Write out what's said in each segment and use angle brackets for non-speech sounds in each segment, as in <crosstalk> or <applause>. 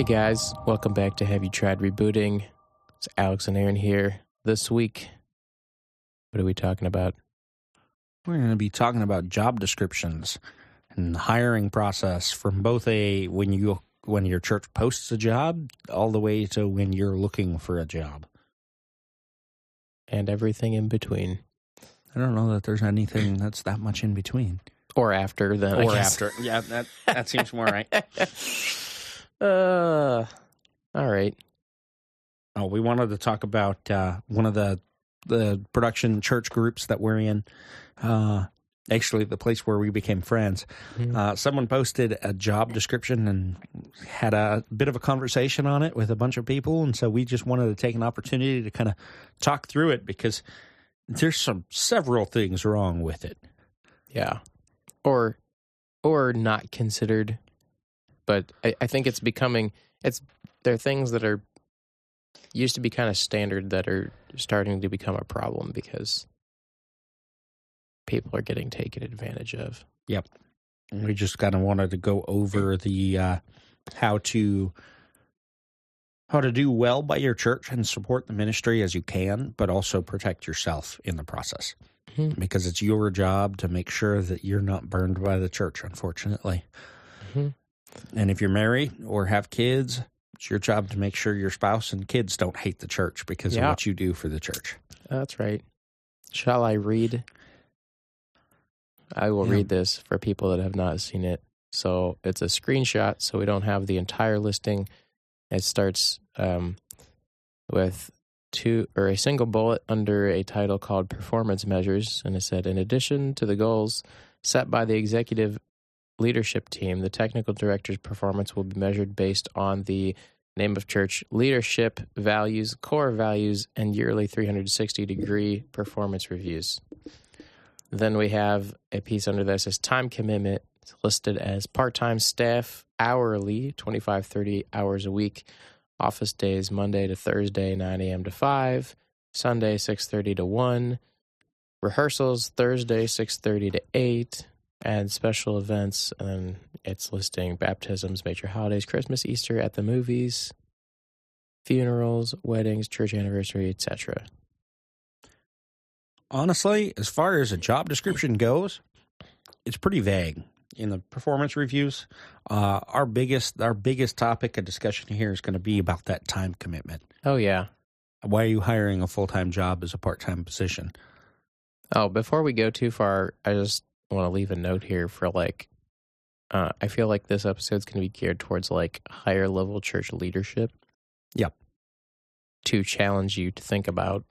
Hey guys, welcome back to Have You Tried Rebooting? It's Alex and Aaron here. This week, what are we talking about? We're going to be talking about job descriptions and the hiring process from both a when you when your church posts a job all the way to when you're looking for a job. And everything in between. I don't know that there's anything that's that much in between. Or after then. Or after. Yeah, that that seems more right. <laughs> uh, all right. Oh, we wanted to talk about uh, one of the the production church groups that we're in. Uh, actually, the place where we became friends. Mhm. Uh, someone posted a job description and had a bit of a conversation on it with a bunch of people, and so we just wanted to take an opportunity to kind of talk through it because there's some several things wrong with it. Yeah. Or or not considered. But I, I think it's becoming it's there are things that are used to be kind of standard that are starting to become a problem because people are getting taken advantage of. Yep. we just kind of wanted to go over the uh, how to how to do well by your church and support the ministry as you can, but also protect yourself in the process Mhm. because it's your job to make sure that you're not burned by the church. Unfortunately, Mhm. And if you're married or have kids, it's your job to make sure your spouse and kids don't hate the church because Yeah. of what you do for the church. That's right. Shall I read? I will Yeah. read this for people that have not seen it. So it's a screenshot, so we don't have the entire listing. It starts um, with two or a single bullet under a title called Performance Measures. And it said, in addition to the goals set by the executive leadership team, the technical director's performance will be measured based on the name of church, leadership, values, core values, and yearly 360 degree performance reviews. Then we have a piece under that says time commitment. It's listed as part time staff hourly, 25, 30 hours a week. Office days Monday to Thursday, 9 a.m. to 5. Sunday, 6.30 to 1. Rehearsals Thursday, 6.30 to 8. And special events, and then it's listing baptisms, major holidays, Christmas, Easter, at the movies, funerals, weddings, church anniversary, etc. honestly, as far as a job description goes, it's pretty vague in the performance reviews. Uh, our biggest our biggest topic of discussion here is going to be about that time commitment. Oh yeah. Why are you hiring a full time job as a part time position? Oh, before we go too far, I just want to leave a note here for like uh, I feel like this episode's going to be geared towards like higher level church leadership. Yep. To challenge you to think about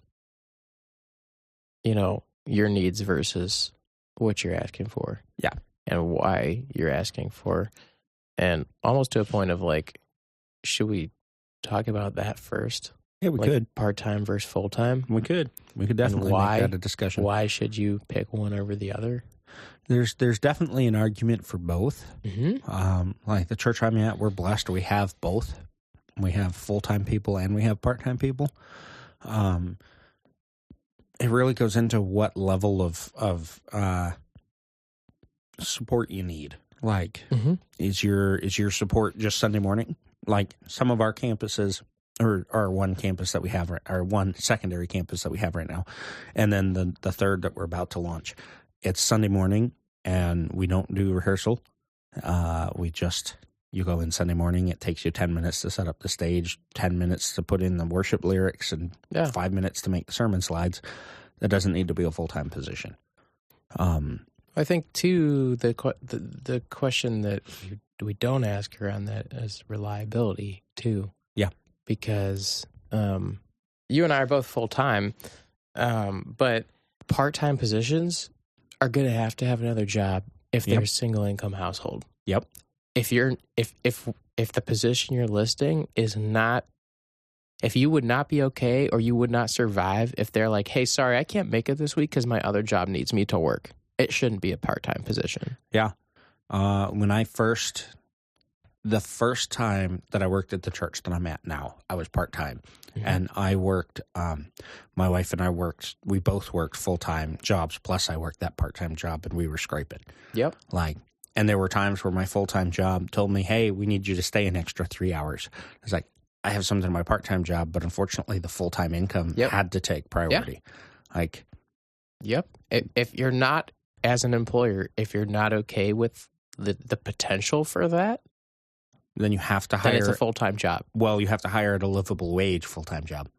you know, your needs versus what you're asking for. Yeah. And why you're asking for and almost to a point of like should we talk about that first? Yeah, we like could. part time versus full time. We could. We could definitely why- make that a discussion. Why should you pick one over the other? There's there's definitely an argument for both. Mm-hmm. Um, like the church I'm at, we're blessed. We have both. We have full time people and we have part time people. Um, it really goes into what level of of uh, support you need. Like, Mm-hmm. is your is your support just Sunday morning? Like some of our campuses, or our one campus that we have, our one secondary campus that we have right now, and then the the third that we're about to launch. It's Sunday morning, and we don't do rehearsal. Uh, we just you go in Sunday morning. It takes you ten minutes to set up the stage, ten minutes to put in the worship lyrics, and Yeah. five minutes to make the sermon slides. That doesn't need to be a full time position. Um, I think too the the, the question that we, we don't ask around that is reliability too. Yeah. because um, you and I are both full time, um, but part time positions are going to have to have another job if they're Yep. a single income household. Yep. If you're if if if the position you're listing is not if you would not be okay or you would not survive if they're like, "Hey, sorry, I can't make it this week because my other job needs me to work." It shouldn't be a part-time position. Yeah. Uh, when I first, the first time that I worked at the church that I'm at now, I was part Mhm. and I worked. Um, my wife and I worked. We both worked full time jobs. Plus, I worked that part time job, and we were scraping. Yep. Like And there were times where my full time job told me, "Hey, we need you to stay an extra three hours." I was like, "I have something in my part time job, but unfortunately, the full time income Yep. had to take priority." Yeah. Like, Yep. If, if you're not, as an employer, if you're not okay with the, the potential for that, then you have to hire. then it's a full time job. well, you have to hire at a livable wage full time job.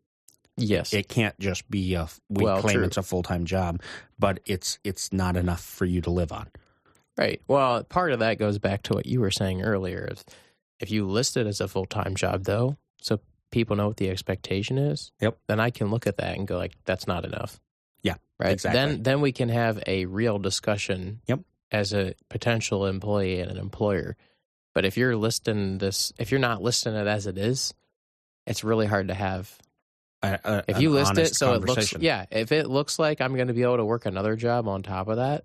Yes. It can't just be a. We Well, claim true. it's a full time job, but it's it's not enough for you to live on. right. Well, part of that goes back to what you were saying earlier. If, if you list it as a full time job, though, so people know what the expectation is, Yep. then I can look at that and go like, that's not enough. Yeah, Right. exactly. Then then we can have a real discussion. Yep. As a potential employee and an employer. But if you're listing this, if you're not listing it as it is, it's really hard to have A- a- if you list it so it looks yeah if it looks like i'm going to be able to work another job on top of that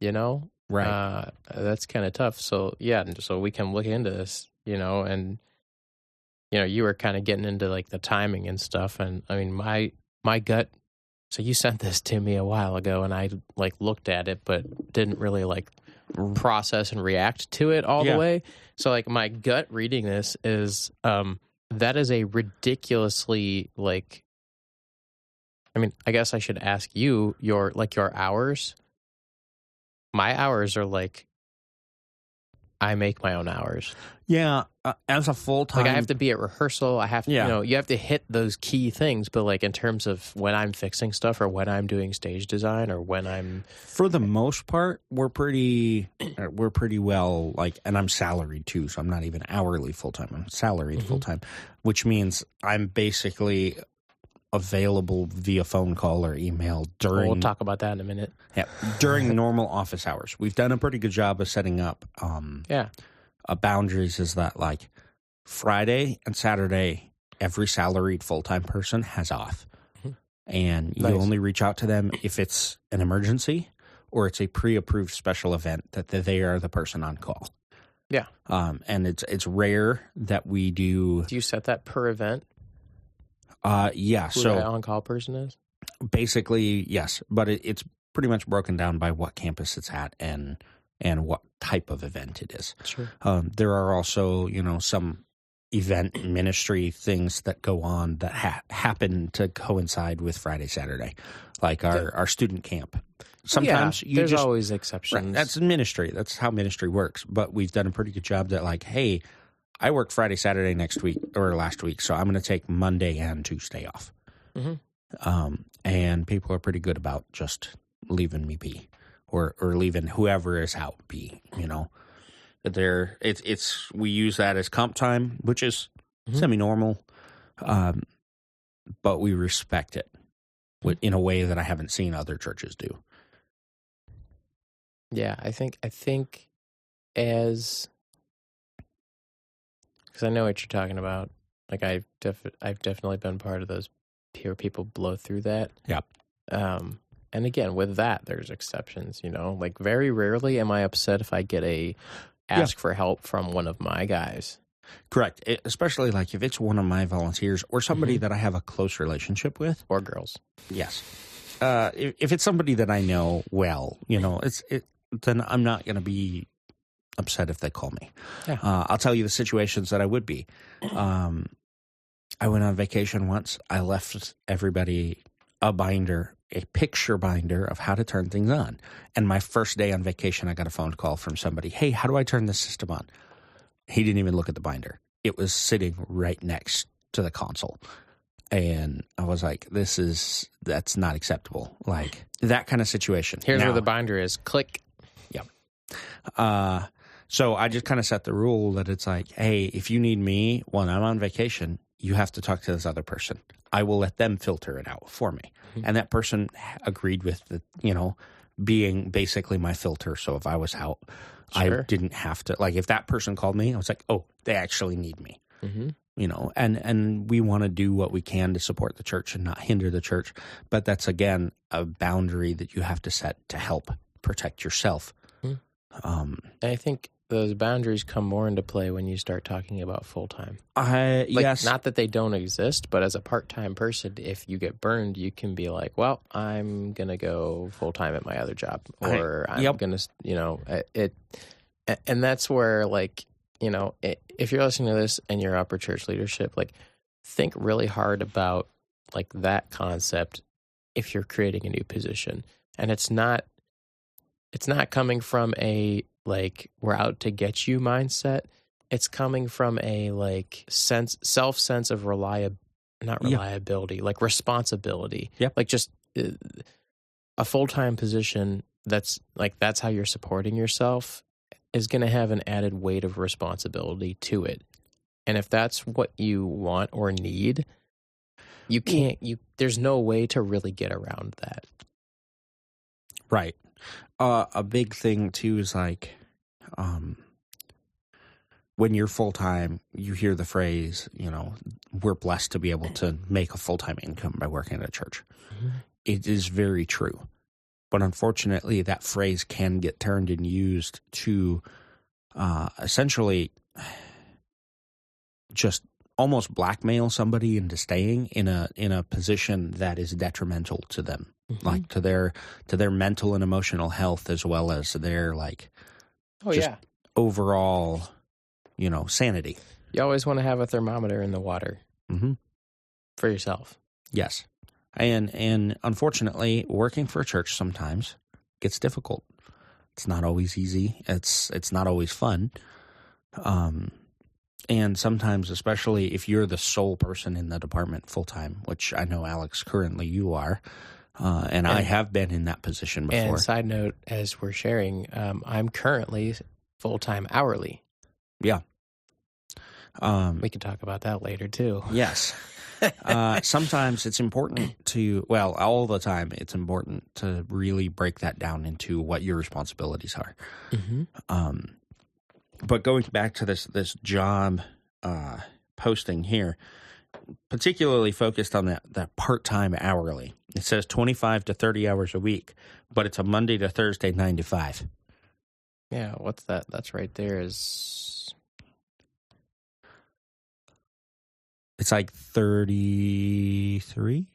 you know right. uh, that's kind of tough so yeah so we can look into this you know and you know you were kind of getting into like the timing and stuff and i mean my my gut so you sent this to me a while ago and i like looked at it but didn't really like process and react to it all Yeah. the way so like my gut reading this is um that is a ridiculously like I mean, I guess I should ask you your like your hours. My hours are like I make my own hours. yeah, uh, as a full time, Like I have to be at rehearsal. I have to, Yeah. you know, you have to hit those key things. But like in terms of when I'm fixing stuff or when I'm doing stage design or when I'm for the most part, we're pretty, uh, we're pretty well like, and I'm salaried too, so I'm not even hourly full time. I'm salaried Mhm. full time, which means I'm basically available via phone call or email during we'll talk about that in a minute. yeah, during <laughs> normal office hours. We've done a pretty good job of setting up um, Yeah. uh, boundaries. Is that like Friday and Saturday, every salaried full time person has off, Mhm. and you Nice. only reach out to them if it's an emergency or it's a pre approved special event that they are the person on call. Yeah. Um, and it's it's rare that we do. Do you set that per event? Uh, yeah. Who so the on call person is? basically yes but it, it's pretty much broken down by what campus it's at and and what type of event it is Sure. um, there are also you know some event ministry things that go on that ha- happen to coincide with friday saturday like our our student camp sometimes yeah, you there's just always Right, exceptions. that's ministry. That's how ministry works. But we've done a pretty good job that, like, hey, I work Friday, Saturday next week or last week, so I'm going to take Monday and Tuesday off. Mhm. Um, and people are pretty good about just leaving me be, or or leaving whoever is out be. You know, they're it's it's we use that as comp time, which is Mhm. semi normal, um, but we respect it in a way that I haven't seen other churches do. Yeah, I think I think as because I know what you're talking about. Like I've def- I've definitely been part of those where people blow through that. Yep. Um, and again, with that, there's exceptions. You know, like very rarely am I upset if I get a ask for help from one of my guys. Correct. It, especially like if it's one of my volunteers or somebody that I have a close relationship with. or girls. Yes. Uh, if, if it's somebody that I know well, you know, it's it. Then I'm not going to be upset if they call me. Yeah. Uh, I'll tell you the situations that I would be. Um, I went on vacation once. I left everybody a binder, a picture binder of how to turn things on. And my first day on vacation, I got a phone call from somebody. Hey, how do I turn this system on? He didn't even look at the binder. It was sitting right next to the console. And I was like, this is, that's not acceptable. Like that kind of situation. Here's Now- where the binder is. Click. Yep. uh, so I just kind of set the rule that it's like, hey, if you need me when I'm on vacation, you have to talk to this other person. I will let them filter it out for me. Mhm. And that person agreed with the, you know, being basically my filter. So if I was out, I didn't have to like if that person called me, I was like, oh, they actually need me. hmm You know, and and we want to do what we can to support the church and not hinder the church, but that's again a boundary that you have to set to help protect yourself. Mhm. Um, And I think those boundaries come more into play when you start talking about full time. I Like, yes, not that they don't exist, but as a part time person, if you get burned, you can be like, "Well, I'm gonna go full time at my other job," or "I'm yep. gonna," you know, it, it. And that's where, like, you know, if you're listening to this and you're upper church leadership, like, think really hard about like that concept if you're creating a new position, and it's not, it's not coming from a like we're out to get you mindset it's coming from a like sense self sense of reliab not Yeah. reliability like responsibility Yep. like just uh, a full-time position that's like that's how you're supporting yourself is going to have an added weight of responsibility to it and if that's what you want or need you can't you there's no way to really get around that right. Uh, a big thing too is like, um, when you're full time, you hear the phrase, you know, we're blessed to be able to make a full time income by working at a church. Mhm. It is very true. But unfortunately, that phrase can get turned and used to uh, essentially <sighs> just almost blackmail somebody into staying in a in a position that is detrimental to them, like to their to their mental and emotional health as well as their like oh just- yeah overall, you know, sanity. you always want to have a thermometer in the water hmm for yourself Yes, and and unfortunately, working for a church sometimes gets difficult. It's not always easy. It's it's not always fun. Um, and sometimes, especially if you're the sole person in the department full time, which I know Alex currently you are, uh, and, I have been in that position before. And side note, as we're sharing, um, I'm currently full time hourly. Yeah. Um, We can talk about that later too. yes. uh, sometimes it's important to, well, all the time, it's important to really break that down into what your responsibilities are. Mm-hmm. Um, but going back to this this job uh, posting here, particularly focused on that that part time hourly. It says twenty five to thirty hours a week, but it's a Monday to Thursday nine to five. Yeah, what's that? That's right there is It's like thirty three.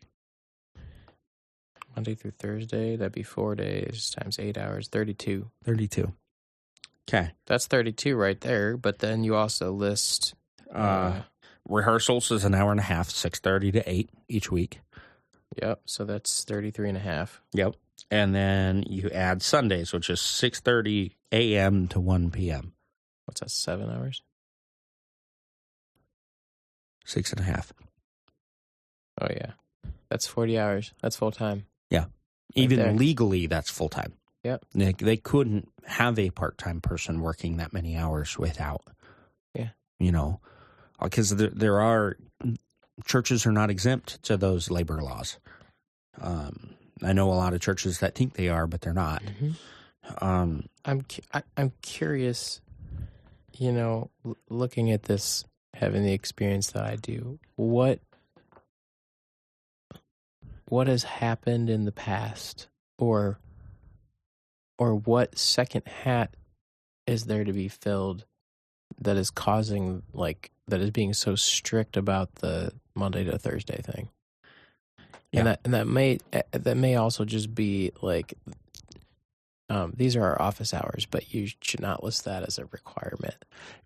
Monday through Thursday. That'd be four days times eight hours, 32. 32. Okay. That's 32 right there. But then you also list Uh, rehearsals is an hour and a half, 6.30 to 8 each week. Yep. So that's 33 and a half. Yep. And then you add Sundays, which is 6.30 a.m. to 1 p.m. What's that? Seven hours? Six and a half. Oh, yeah. That's 40 hours. That's full time. Yeah. Even there. legally, that's full time. Yep. They, they couldn't have a part time person working that many hours without. Yeah. You know, because there, there are churches are not exempt to those labor laws. Um, I know a lot of churches that think they are, but they're not. Um, I'm cu- I, I'm curious, you know, l- looking at this, having the experience that I do, what what has happened in the past, or or what second hat is there to be filled that is causing like that is being so strict about the Monday to Thursday thing, Yeah. and that and that may eh, that may also just be like um, these are our office hours, but you should not list that as a requirement.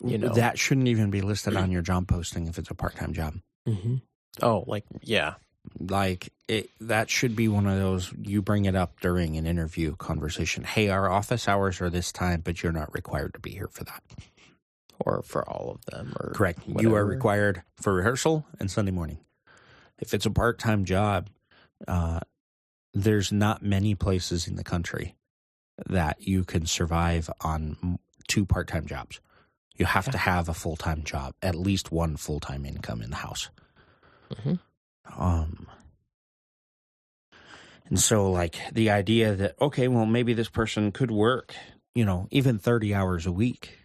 You know. that shouldn't even be listed on your job posting if it's a part time job. Mm-hmm. Oh, like yeah, Like it, that should be one of those you bring it up during an interview conversation. Hey, our office hours are this time, but you're not required to be here for that. or for all of them, or Correct. You are required for rehearsal and Sunday morning. If it's a part time job, uh, there's not many places in the country that you can survive on two part time jobs. You have to have a full time job, at least one full time income in the house. Mhm. Um, and so, like the idea that okay, well, maybe this person could work, you know, even thirty hours a week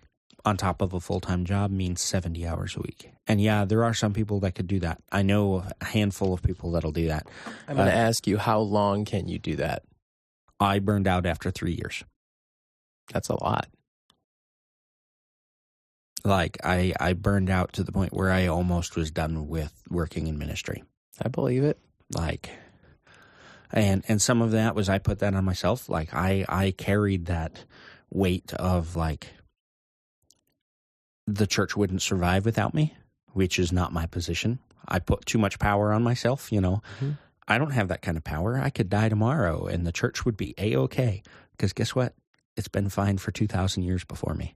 on top of a full time job means seventy hours a week. And yeah, there are some people that could do that. I know a handful of people that'll do that. I'm going to Uh, ask you, how long can you do that? I burned out after three years. That's a lot. Like I, I burned out to the point where I almost was done with working in ministry. I believe it. Like, and and some of that was I put that on myself. Like I, I carried that weight of like the church wouldn't survive without me, which is not my position. I put too much power on myself, you know. Mhm. I don't have that kind of power. I could die tomorrow and the church would be a okay. Because guess what? It's been fine for 2,000 years before me.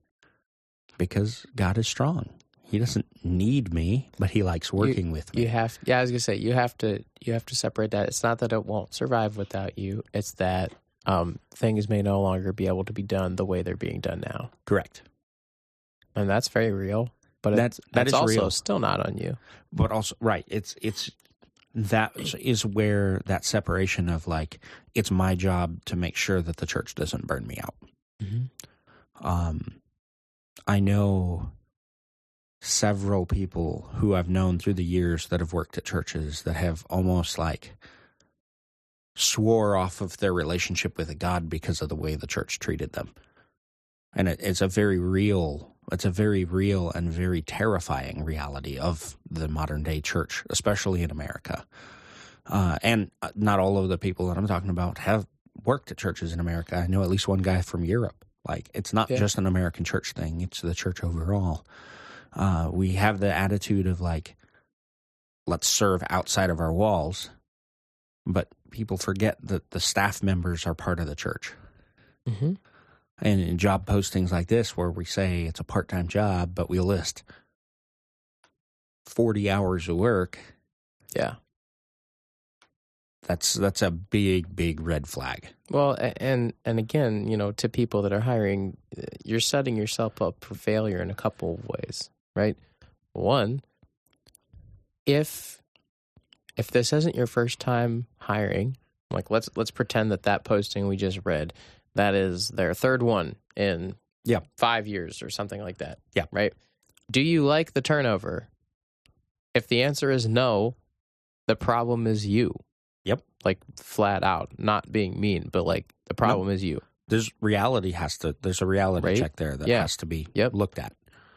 Because God is strong. He doesn't need me, but he likes working with me. You have, yeah, I was gonna say you have to, you have to separate that. It's not that it won't survive without you. It's that um, things may no longer be able to be done the way they're being done now, Correct. and that's very real. But That's- it's, that that's is also real. still not on you. but also right it's it's that is where that separation of like it's my job to make sure that the church doesn't burn me out um i know several people who i've known through the years that have worked at churches that have almost like swore off of their relationship with god because of the way the church treated them. And it, it's a very real it's a very real and very terrifying reality of the modern day church especially in america. Uh, and uh, not all of the people that i'm talking about have worked at churches in america. I know at least one guy from europe. Like it's not Yeah. just an american church thing. It's the church overall uh, we have the attitude of like let's serve outside of our walls but people forget that the staff members are part of the church Mm-hmm. and in job postings like this where we say it's a part-time job but we list 40 hours of work Yeah. that's that's a big big red flag Well, and and again, you know, to people that are hiring, uh, you're setting yourself up for failure in a couple of ways, right? One, if if this isn't your first time hiring, like let's let's pretend that that posting we just read, that is their third one in Yeah. five years or something like that. Yeah. right. Do you like the turnover? If the answer is no, the problem is you. Yep. Like flat out, not being mean, but like the problem is you. there's reality has to there's a reality Right? check there that Yeah. has to be Yep. looked at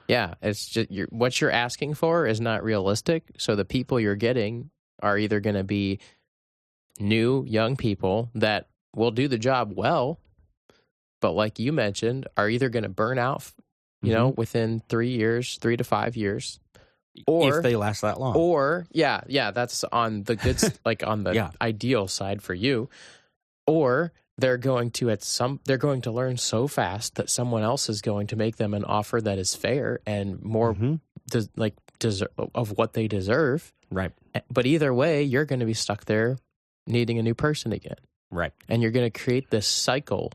Yeah, it's just you're, what you're asking for is not realistic. So the people you're getting are either going to be new young people that will do the job well, but like you mentioned, are either going to burn out, you know, mm-hmm. within three years, three to five years, or if they last that long or yeah, yeah, that's on the good, <laughs> like on the Yeah. ideal side for you, or they're going to at some they're going to learn so fast that someone else is going to make them an offer that is fair and more Mhm. des- like deser- of what they deserve. right But either way, you're going to be stuck there needing a new person again, right and you're going to create this cycle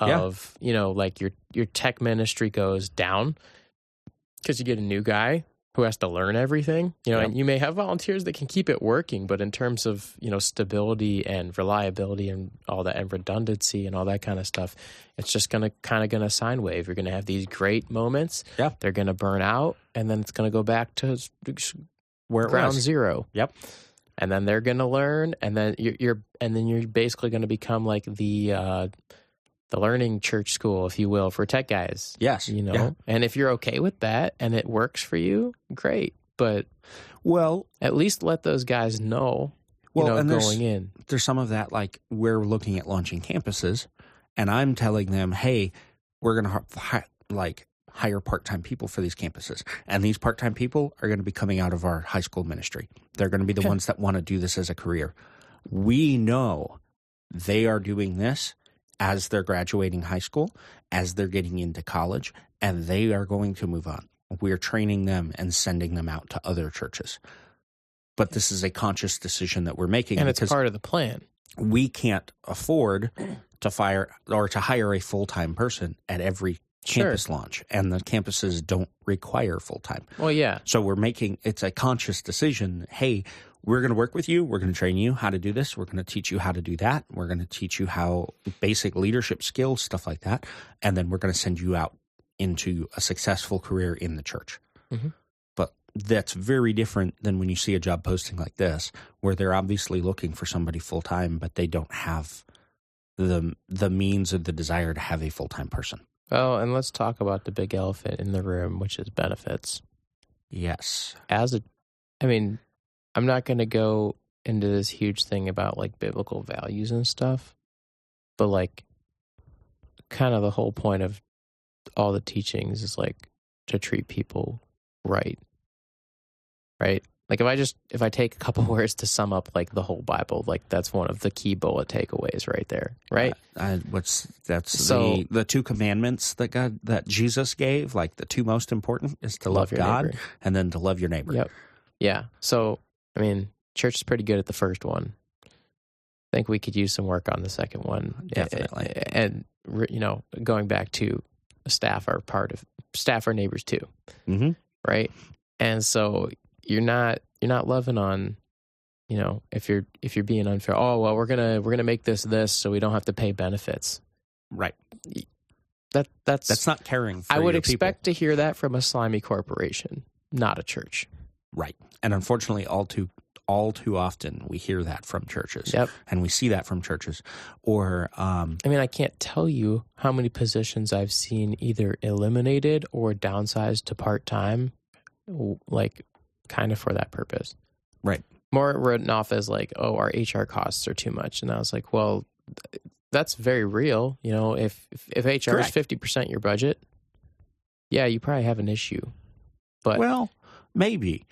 Yeah. of you know like your your tech ministry goes down because you get a new guy who has to learn everything you know and you may have volunteers that can keep it working but in terms of you know stability and reliability and all that and redundancy and all that kind of stuff it's just gonna kind of gonna sine wave you're gonna have these great moments Yeah. they're gonna burn out and then it's gonna go back to where ground was. zero Yep. and then they're gonna learn and then you're, you're and then you're basically gonna become like the uh the learning church school if you will for tech guys yes. you know? Yeah. and if you're okay with that and it works for you great. But well at least let those guys know well you know and going in. there's some of that like we're looking at launching campuses and i'm telling them hey we're going to hi- like hire part-time people for these campuses. And these part-time people are going to be coming out of our high school ministry. They're going to be the Okay. ones that want to do this as a career. We know they are doing this as they're graduating high school as they're getting into college and they are going to move on we're training them and sending them out to other churches but this is a conscious decision that we're making and it's part of the plan we can't afford to fire or to hire a full time person at every Sure. campus launch, and the campuses don't require full time. well yeah So we're making it's a conscious decision. Hey, we're going to work with you. We're going to train you how to do this. We're going to teach you how to do that. We're going to teach you how basic leadership skills, stuff like that, and then we're going to send you out into a successful career in the church. Mhm. But that's very different than when you see a job posting like this, where they're obviously looking for somebody full time, but they don't have the the means or the desire to have a full time person. Oh, and let's talk about the big elephant in the room, which is benefits. Yes. As a, I mean, I'm not going to go into this huge thing about like biblical values and stuff, but like, kind of the whole point of all the teachings is like to treat people right. Right? Like if I just if I take a couple <laughs> words to sum up like the whole Bible, like that's one of the key bullet takeaways right there, right? Uh, uh, what's that's So- the the two commandments that God that Jesus gave, like the two most important is to love, your God neighbor. and then to love your neighbor. Yep. Yeah. So, I mean, church is pretty good at the first one. I think we could use some work on the second one. Eh, eh, Definitely. Eh, and, re- you know, going back to staff are part of staff are neighbors too, hmm right? And so you're not you're not loving on you know if you're if you're being unfair oh well we're gonna we're gonna make this this so we don't have to pay benefits Right. that that's That's not caring. For i would your people. expect to hear that from a slimy corporation not a church Right. And unfortunately, all too all too often we hear that from churches, yep and we see that from churches, or um, I mean, I can't tell you how many positions I've seen either eliminated or downsized to part time, like kind of for that purpose. Right. More written off as like, oh, our HR costs are too much. And I was like, well, that's very real. You know, if, if, if HR Correct. is 50% your budget, yeah, you probably have an issue. But well, maybe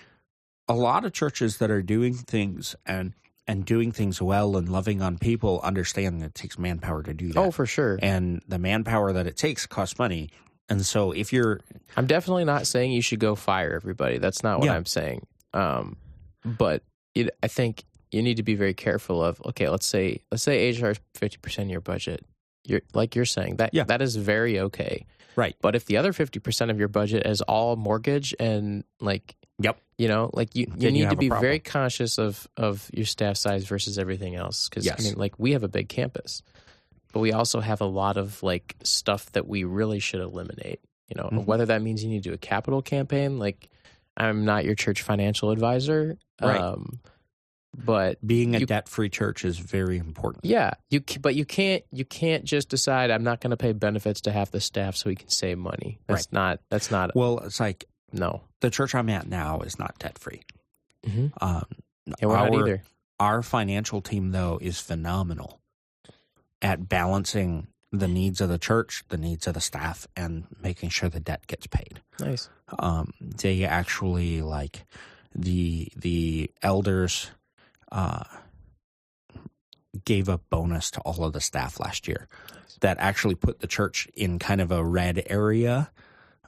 a lot of churches that are doing things and and doing things well and loving on people understand that it takes manpower to do that. oh, for sure. and the manpower that it takes costs money. And so if you're I'm definitely not saying you should go fire everybody. That's not what Yeah. I'm saying. Um, but it, I think you need to be very careful of. Okay, let's say let's say HR is fifty percent of your budget. You're like you're saying that Yeah. that is very okay. Right. But if the other fifty percent of your budget is all mortgage and like Yep. you know, like you, you Then you need to be very conscious of of your staff size versus everything else. Because Yes. I mean, like we have a big campus, but we also have a lot of like stuff that we really should eliminate. You know, Mhm. whether that means you need to do a capital campaign. Like, I'm not your church financial advisor, Right. um, but being a You- debt free church is very important. yeah, you but you can't you can't just decide I'm not going to pay benefits to half the staff so we can save money. That's not that's not Well, it's like no. the church I'm at now is not debt free. Mhm. Um, Yeah, we're our, not either. Our financial team, though, is phenomenal at balancing the needs of the church, the needs of the staff, and making sure the debt gets paid. Nice. Um, they actually like the the elders uh, gave a bonus to all of the staff last year Nice. that actually put the church in kind of a red area.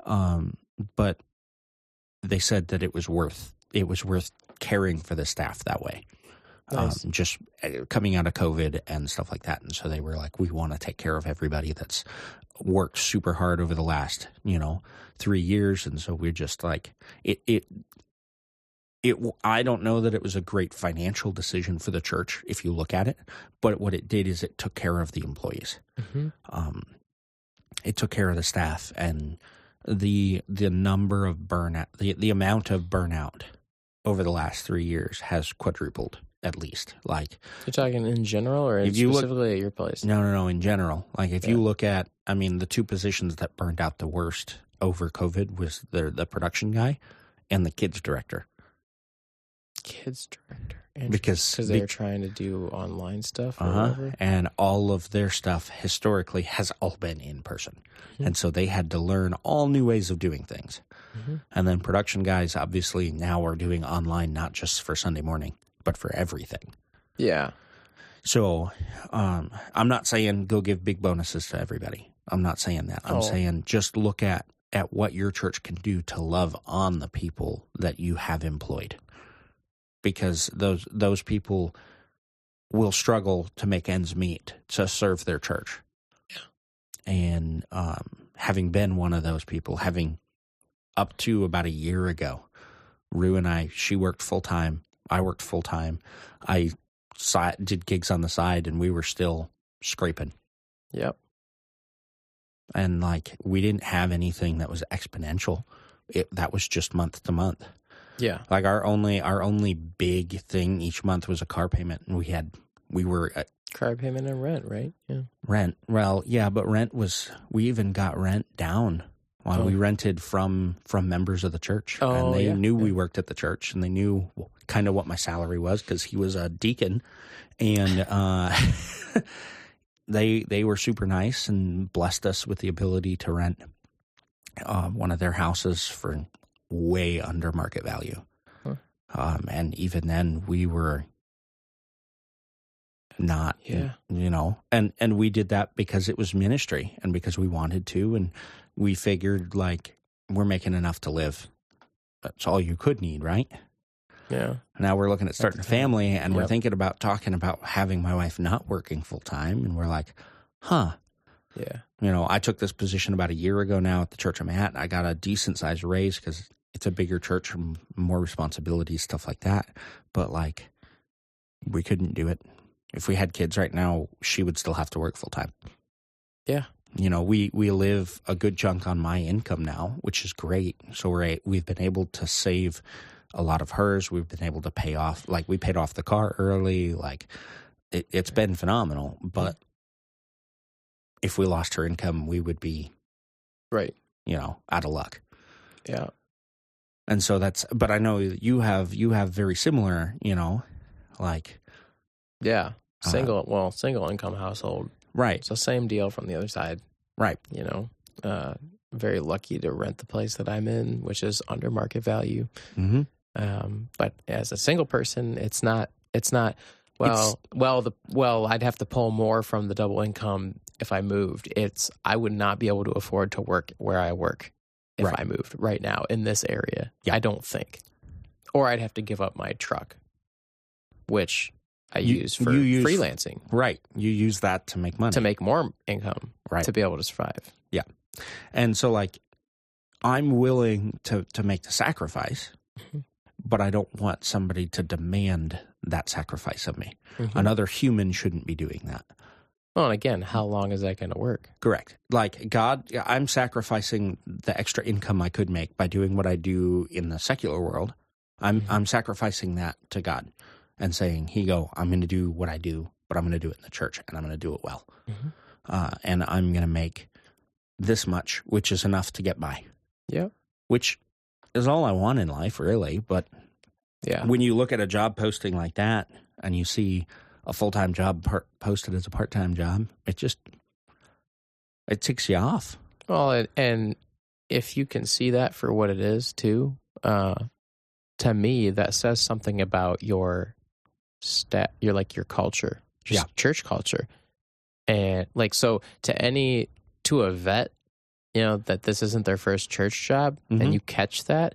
Um, but they said that it was worth it was worth caring for the staff that way. Nice. Um, just uh, coming out of COVID and stuff like that, and so they were like, "We want to take care of everybody that's worked super hard over the last, you know, three years," and so we're just like, it, it, it. I don't know that it was a great financial decision for the church if you look at it, but what it did is it took care of the employees Mhm. um, it took care of the staff and the the number of burnout the the amount of burnout over the last three years has quadrupled at least like You're talking in general or If you look- specifically at your place? no no no in general like if you look at i mean the two positions that burned out the worst over covid was the the production guy and the kids director Kids director. Because- because they're bec- trying to do online stuff or uh-huh. and all of their stuff historically has all been in person Mhm. and so they had to learn all new ways of doing things Mhm. And then production guys obviously now are doing online not just for Sunday morning, but for everything. Yeah. So um, I'm not saying go give big bonuses to everybody. I'm not saying that. I'm Oh. saying just look at at what your church can do to love on the people that you have employed. Because those those people will struggle to make ends meet to serve their church. Yeah. And um, having been one of those people, having up to about a year ago, Rue and I, she worked full time. I worked full time. I si- did gigs on the side, and we were still scraping. Yep. And like we didn't have anything that was exponential. It that was just month to month. Yeah. Like our only our only big thing each month was a car payment, and we had we were uh, Car payment and rent, right? Yeah. Rent. Well, yeah, but rent was we even got rent down while Oh. we rented from from members of the church, Oh, and they yeah, knew we worked at the church, and they knew kind of what my salary was because he was a deacon, and <laughs> uh, <laughs> they they were super nice and blessed us with the ability to rent uh, one of their houses for way under market value. Huh. Um, and even then, we were not, Yeah. you know, and and we did that because it was ministry and because we wanted to, and we figured like we're making enough to live. That's all you could need, right? Yeah. Now we're looking at starting a family, and we're thinking about talking about having my wife not working full time, and we're like, huh. Yeah. You know, I took this position about a year ago now at the church I'm at. I got a decent sized raise because it's a bigger church, more responsibilities, stuff like that. But like, we couldn't do it. If we had kids right now, she would still have to work full time. Yeah. You know, we we live a good chunk on my income now, which is great. So we're a- we've been able to save a lot of hers. We've been able to pay off, like we paid off the car early. Like it, it's been phenomenal. But mm-hmm. if we lost her income, we would be Right. you know out of luck. Yeah. And so that's. But I know you have you have very similar. You know, like Yeah. Uh, Single, well, single income household. right, so same deal from the other side. right, You know, uh, very lucky to rent the place that I'm in, which is under market value. hmm Um, but as a single person, it's not. It's not. Well, well, the well, I'd have to pull more from the double income if I moved. It's I would not be able to afford to work where I work if Right. I moved right now in this area. Yeah. I don't think, or I'd have to give up my truck, which I You- use for use- freelancing right. You use that to make money. to make more income Right. to be able to survive. Yeah. And so like I'm willing to to make the sacrifice, Mhm. but I don't want somebody to demand that sacrifice of me. Mhm. Another human shouldn't be doing that. Well, and again, how long is that going to work? Correct. Like God, I'm sacrificing the extra income I could make by doing what I do in the secular world. I'm Mhm. I'm sacrificing that to God and saying, "He go, I'm going to do what I do, but I'm going to do it in the church and I'm going to do it well, Mhm. uh, and I'm going to make this much, which is enough to get by." Yeah. Which is all I want in life, really. But Yeah. when you look at a job posting like that and you see a full time job posted as a part time job, it just it ticks you off. Well, and, and if you can see that for what it is, too, uh, to me, that says something about your stat, your like your culture, just Yeah. church culture, and like so to any to a vet, you know that this isn't their first church job, Mhm. and you catch that,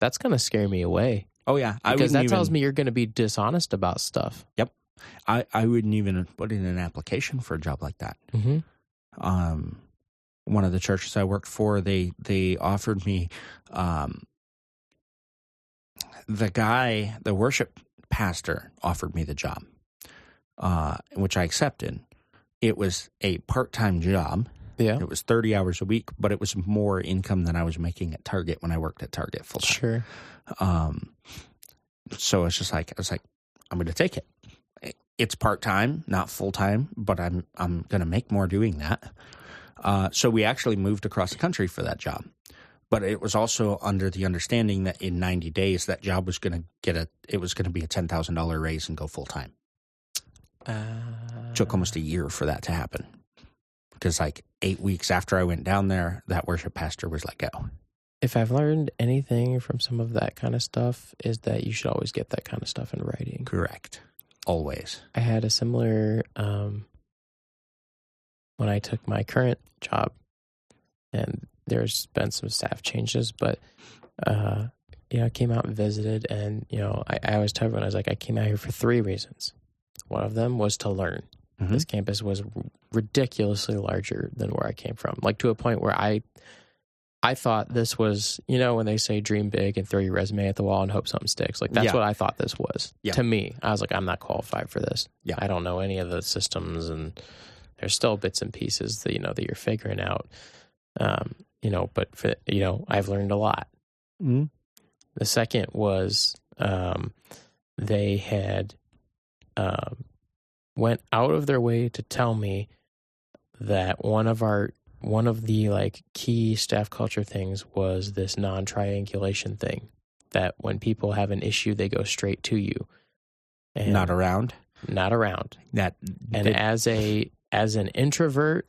that's gonna scare me away Oh yeah, I because that tells me you're gonna be dishonest about stuff. I, I wouldn't even put in an application for a job like that. Mm-hmm. Um, one of the churches I worked for, they they offered me, um, the guy, the worship pastor, offered me the job, uh, which I accepted. It was a part time job. Yeah, It was thirty hours a week, but it was more income than I was making at Target when I worked at Target full time. sure. Um, so it's just like I was like, I'm going to take it. It's part time, not full time, but I'm I'm going to make more doing that. Uh, so we actually moved across the country for that job, but it was also under the understanding that in 90 days that job was going to get a it was going to be a ten thousand dollar raise and go full time. Uh, Took almost a year for that to happen because like eight weeks after I went down there, that worship pastor was let go. if I've learned anything from some of that kind of stuff, is that you should always get that kind of stuff in writing. Correct, always. I had a similar um, when I took my current job, and there's been some staff changes, but uh, you know, I came out and visited, and you know, I, I always tell everyone I was like, I came out here for three reasons. One of them was to learn. Mhm. This campus was r- ridiculously larger than where I came from, like to a point where I. I thought this was, you know, when they say dream big and throw your resume at the wall and hope something sticks. Like that's Yeah. what I thought this was. Yeah. To me, I was like, I'm not qualified for this. Yeah. I don't know any of the systems, and there's still bits and pieces that you know that you're figuring out. Um, you know, but for, you know, I've learned a lot. Mhm. The second was um, they had um, went out of their way to tell me that one of our one of the like key staff culture things was this non-triangulation thing that when people have an issue they go straight to you. And Not around. not around. That and that- as a as an introvert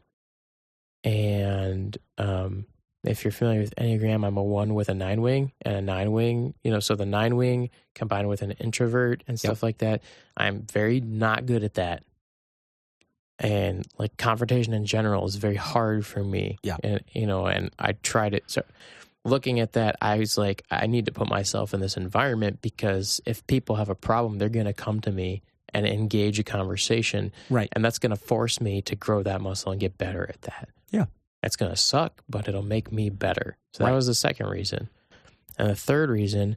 and um if you're familiar with enneagram i'm a one with a nine wing and a nine wing you know so the nine wing combined with an introvert and stuff like that i'm very not good at that and like confrontation in general is very hard for me Yeah. and you know and i tried it so looking at that i was like i need to put myself in this environment because if people have a problem they're going to come to me and engage a conversation right. and that's going to force me to grow that muscle and get better at that. Yeah. It's going to suck, but it'll make me better. So that Right. was the second reason. And the third reason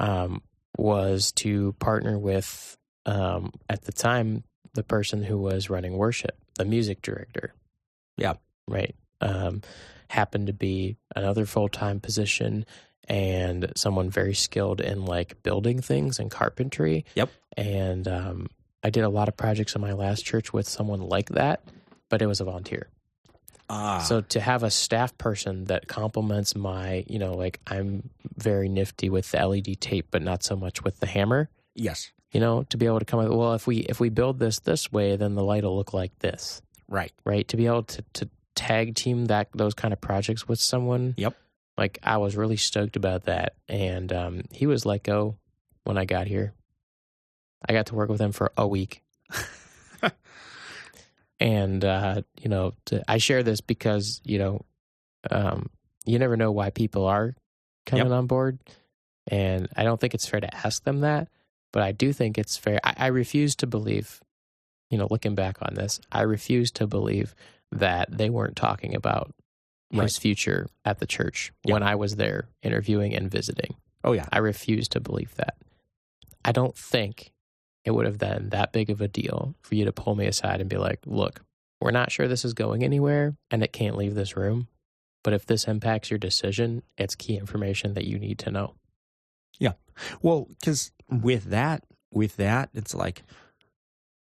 um, was to partner with, um, at the time, the person who was running worship, the music director. Yeah. Right. Um, happened to be another full time position and someone very skilled in like building things and carpentry. Yep. And um, I did a lot of projects in my last church with someone like that, but it was a volunteer. Ah, So to have a staff person that complements my, you know, like I'm very nifty with the LED tape, but not so much with the hammer. yes. You know, to be able to come with, well, if we if we build this this way, then the light will look like this, Right. right? To be able to to tag team that those kind of projects with someone. Yep. Like I was really stoked about that, and um, he was let go when I got here. I got to work with him for a week. <laughs> and uh, you know, to, I share this because you know, um, you never know why people are coming on board, and I don't think it's fair to ask them that, but I do think it's fair. I, I refuse to believe, you know, looking back on this, I refuse to believe that they weren't talking about his future at the church Yeah. when I was there interviewing and visiting. Oh yeah. I refuse to believe that. I don't think it would have been that big of a deal for you to pull me aside and be like, look, we're not sure this is going anywhere and it can't leave this room. But if this impacts your decision, it's key information that you need to know. Well, because with that, with that, it's like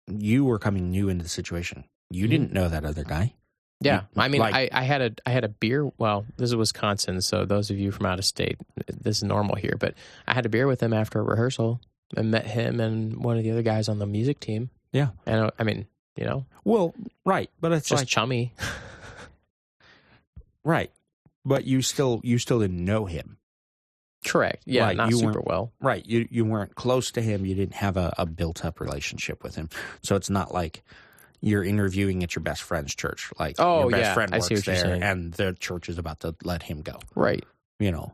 you were coming new into the situation. You Mhm. didn't know that other guy. Yeah. I mean, like- I, I had a I had a beer. Well, this is Wisconsin, so those of you from out of state, this is normal here. But I had a beer with him after a rehearsal and met him and one of the other guys on the music team. Yeah. And uh, I mean, you know, Well, right, but it's just like chummy. <laughs> right, but you still you still didn't know him. Correct. Yeah, Right, not you super well. Right, you you weren't close to him. You didn't have a, a built up relationship with him. So it's not like you're interviewing at your best friend's church. Like Oh, your best yeah, friend I works see what you're there, and the church is about to let him go. Right. you know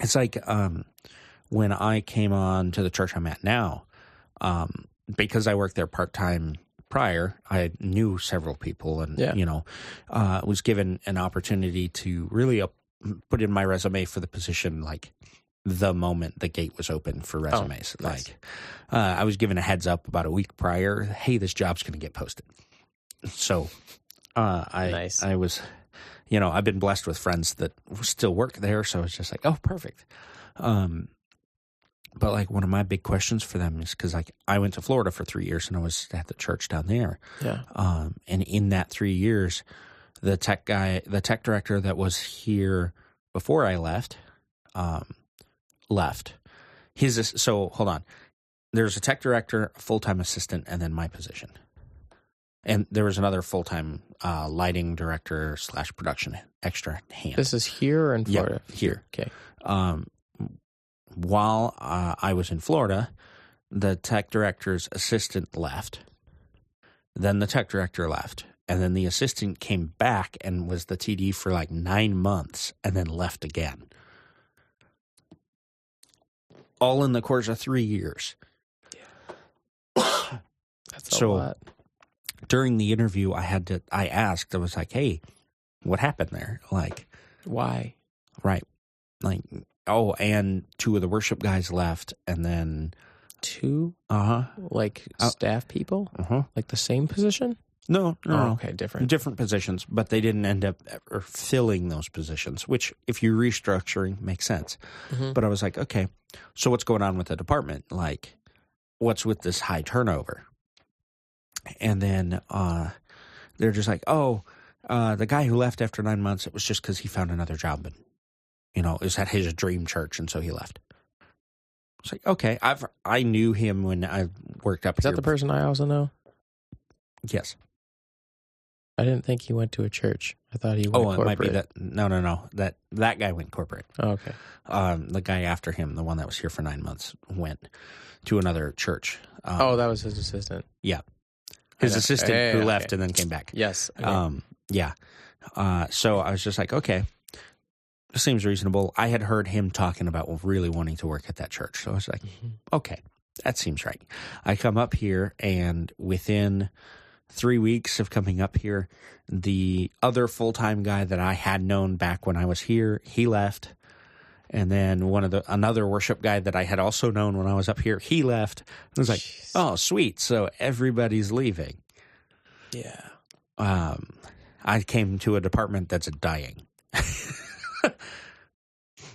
it's like um when i came on to the church i'm at now um because i worked there part-time prior i knew several people and Yeah. you know uh was given an opportunity to really up, put in my resume for the position like the moment the gate was open for resumes Oh, nice. like uh, i was given a heads up about a week prior hey this job's going to get posted so uh i Nice. i was you know, I've been blessed with friends that still work there, so it's just like, oh, perfect. Um, but like one of my big questions for them is because like I went to Florida for three years and I was at the church down there, Yeah. um, and in that three years, the tech guy, the tech director that was here before I left, um, left. His so hold on. There's a tech director, a full time assistant, and then my position. And there was another full time uh, lighting director slash production extra hand. This is here or in Florida? here. Okay. um, while uh, I was in Florida, the tech director's assistant left. Then the tech director left. And then the assistant came back and was the TD for like nine months and then left again. All in the course of three years. Yeah. <coughs> That's a So- lot. During the interview, I had to, I asked, I was like, hey, what happened there? Like, Why? right. Like, oh, and two of the worship guys left. And then, Two uh huh. like Uh, staff people? Uh huh. Like the same position? No, no, Oh, okay, different. different positions, but they didn't end up ever filling those positions, which, if you're restructuring, makes sense. Mhm. But I was like, okay, so what's going on with the department? Like, what's with this high turnover? and then uh, they're just like, oh, uh, the guy who left after nine months, it was just because he found another job, and you know, it was at his dream church, and so he left. It's like okay, I've I knew him when I worked up Is here. that the person I also know? yes. I didn't think he went to a church. I thought he went Oh, corporate. Oh, it might be that. No, no, no. That that guy went corporate. Oh, okay. Um, the guy after him, the one that was here for nine months, went to another church. Um, oh, that was his assistant. yeah, his assistant yeah, who left and then came back. Yes. okay. Um, yeah. Uh, so I was just like, okay, this seems reasonable. I had heard him talking about really wanting to work at that church, so I was like, Mhm. okay, that seems right. I come up here, and within three weeks of coming up here, the other full time guy that I had known back when I was here, he left. And then one of the another worship guy that I had also known when I was up here, he left. I was like, Jeez. oh, sweet. So everybody's leaving. yeah. Um, I came to a department that's dying. <laughs>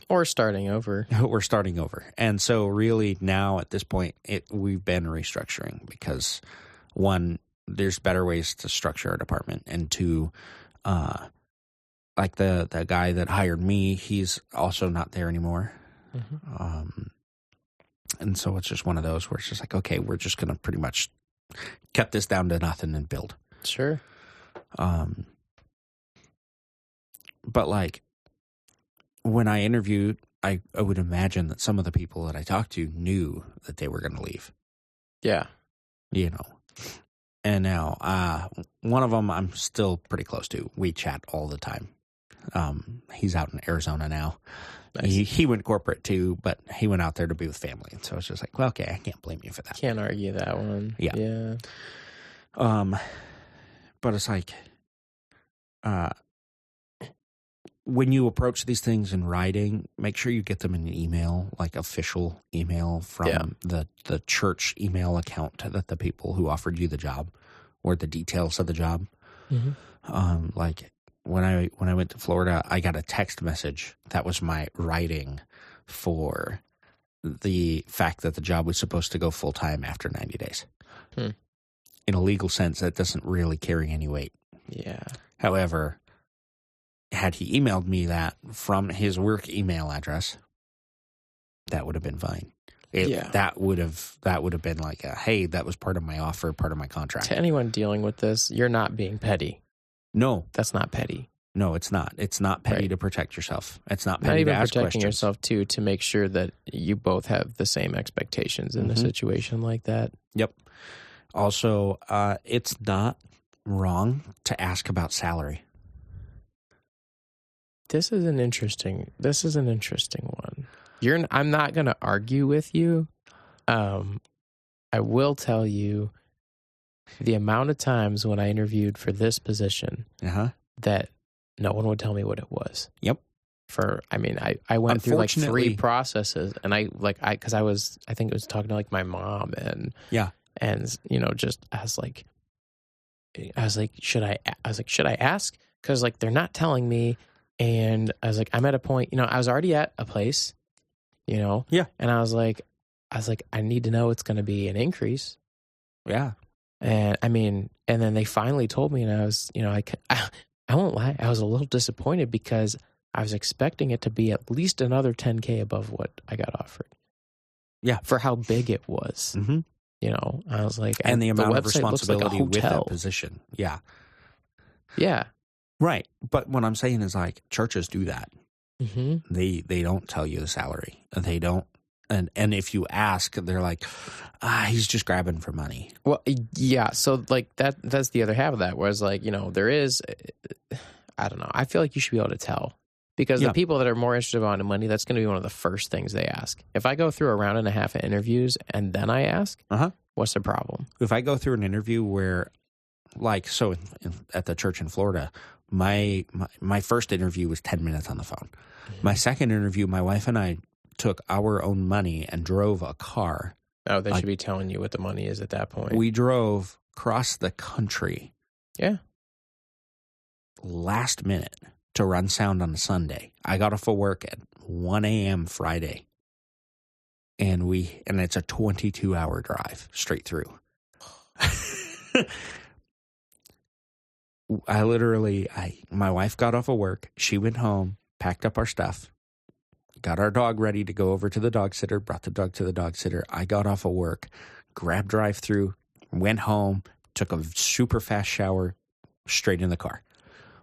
Or starting over. <laughs> We're starting over, and so really now at this point, it we've been restructuring because one, there's better ways to structure our department, and to uh, like the the guy that hired me, he's also not there anymore. Mhm. Um, and so it's just one of those where it's just like, okay, we're just gonna pretty much cut this down to nothing and build. Sure. Um, but like when I interviewed, I, I would imagine that some of the people that I talked to knew that they were going to leave, Yeah. you know. And now, uh, one of them I'm still pretty close to. We chat all the time. Um, he's out in Arizona now. Nice. He, he went corporate too, but he went out there to be with family. And so it's just like, well, okay, I can't blame you for that. Can't argue that one. Yeah. Yeah. Um, but it's like, uh, when you approach these things in writing, make sure you get them in an email, like official email from Yeah. the the church email account that the people who offered you the job, or the details of the job. Mhm. Um, like when I when I went to Florida, I got a text message that was my writing for the fact that the job was supposed to go full time after ninety days. Hmm. In a legal sense, that doesn't really carry any weight. Yeah. However, had he emailed me that from his work email address, that would have been fine. It, Yeah. That would have that would have been like a hey, that was part of my offer, part of my contract. To anyone dealing with this, you're not being petty. No, That's not petty. no, it's not. It's not petty Right. to protect yourself. It's not Not petty even to ask protecting questions. yourself too to make sure that you both have the same expectations in a Mhm. situation like that. Yep. Also, uh, it's not wrong to ask about salary. This is an interesting. This is an interesting one. You're. I'm not going to argue with you. Um, I will tell you the amount of times when I interviewed for this position Uh huh. that no one would tell me what it was. Yep. For I mean, I I went through like three processes, and I like I because I was I think it was talking to like my mom and Yeah. and you know just I was like I was like should I I was like should I ask because like they're not telling me and I was like I'm at a point you know I was already at a place you know Yeah. and I was like I was like I need to know it's going to be an increase Yeah. and I mean, and then they finally told me, and I was, you know, I, I, <laughs> I won't lie, I was a little disappointed because I was expecting it to be at least another 10K above what I got offered. Yeah. For how big it was. hmm You know, I was like, And the amount of website looks like responsibility with that position. Yeah. Yeah. Right. But what I'm saying is like churches do that. hmm They they don't tell you the salary. They don't and and if you ask, they're like, ah, he's just grabbing for money. Well, yeah. So like that, that's the other half of that was like, you know, there is, I don't know. I feel like you should be able to tell because Yeah. the people that are more interested in money, that's going to be one of the first things they ask. If I go through a round and a half of interviews and then I ask, Uh-huh. what's the problem? If I go through an interview where, like, so in, in, at the church in Florida, my, my my first interview was ten minutes on the phone. My second interview, my wife and I took our own money and drove a car. Oh, they should be telling you what the money is at that point. We drove across the country. Yeah. Last minute to run sound on a Sunday. I got off of work at 1 a.m. Friday. And we and it's a 22 hour drive straight through. <sighs> <laughs> I literally, I my wife got off of work. She went home, packed up our stuff, got our dog ready to go over to the dog sitter. Brought the dog to the dog sitter. I got off of work, grabbed drive through, went home, took a super fast shower, straight in the car.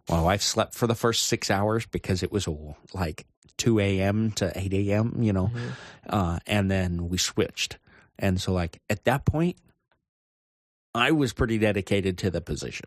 My wife slept for the first six hours because it was like 2 a.m. to 8 a.m., you know, Mhm. uh, and then we switched. And so, like, at that point, I was pretty dedicated to the position.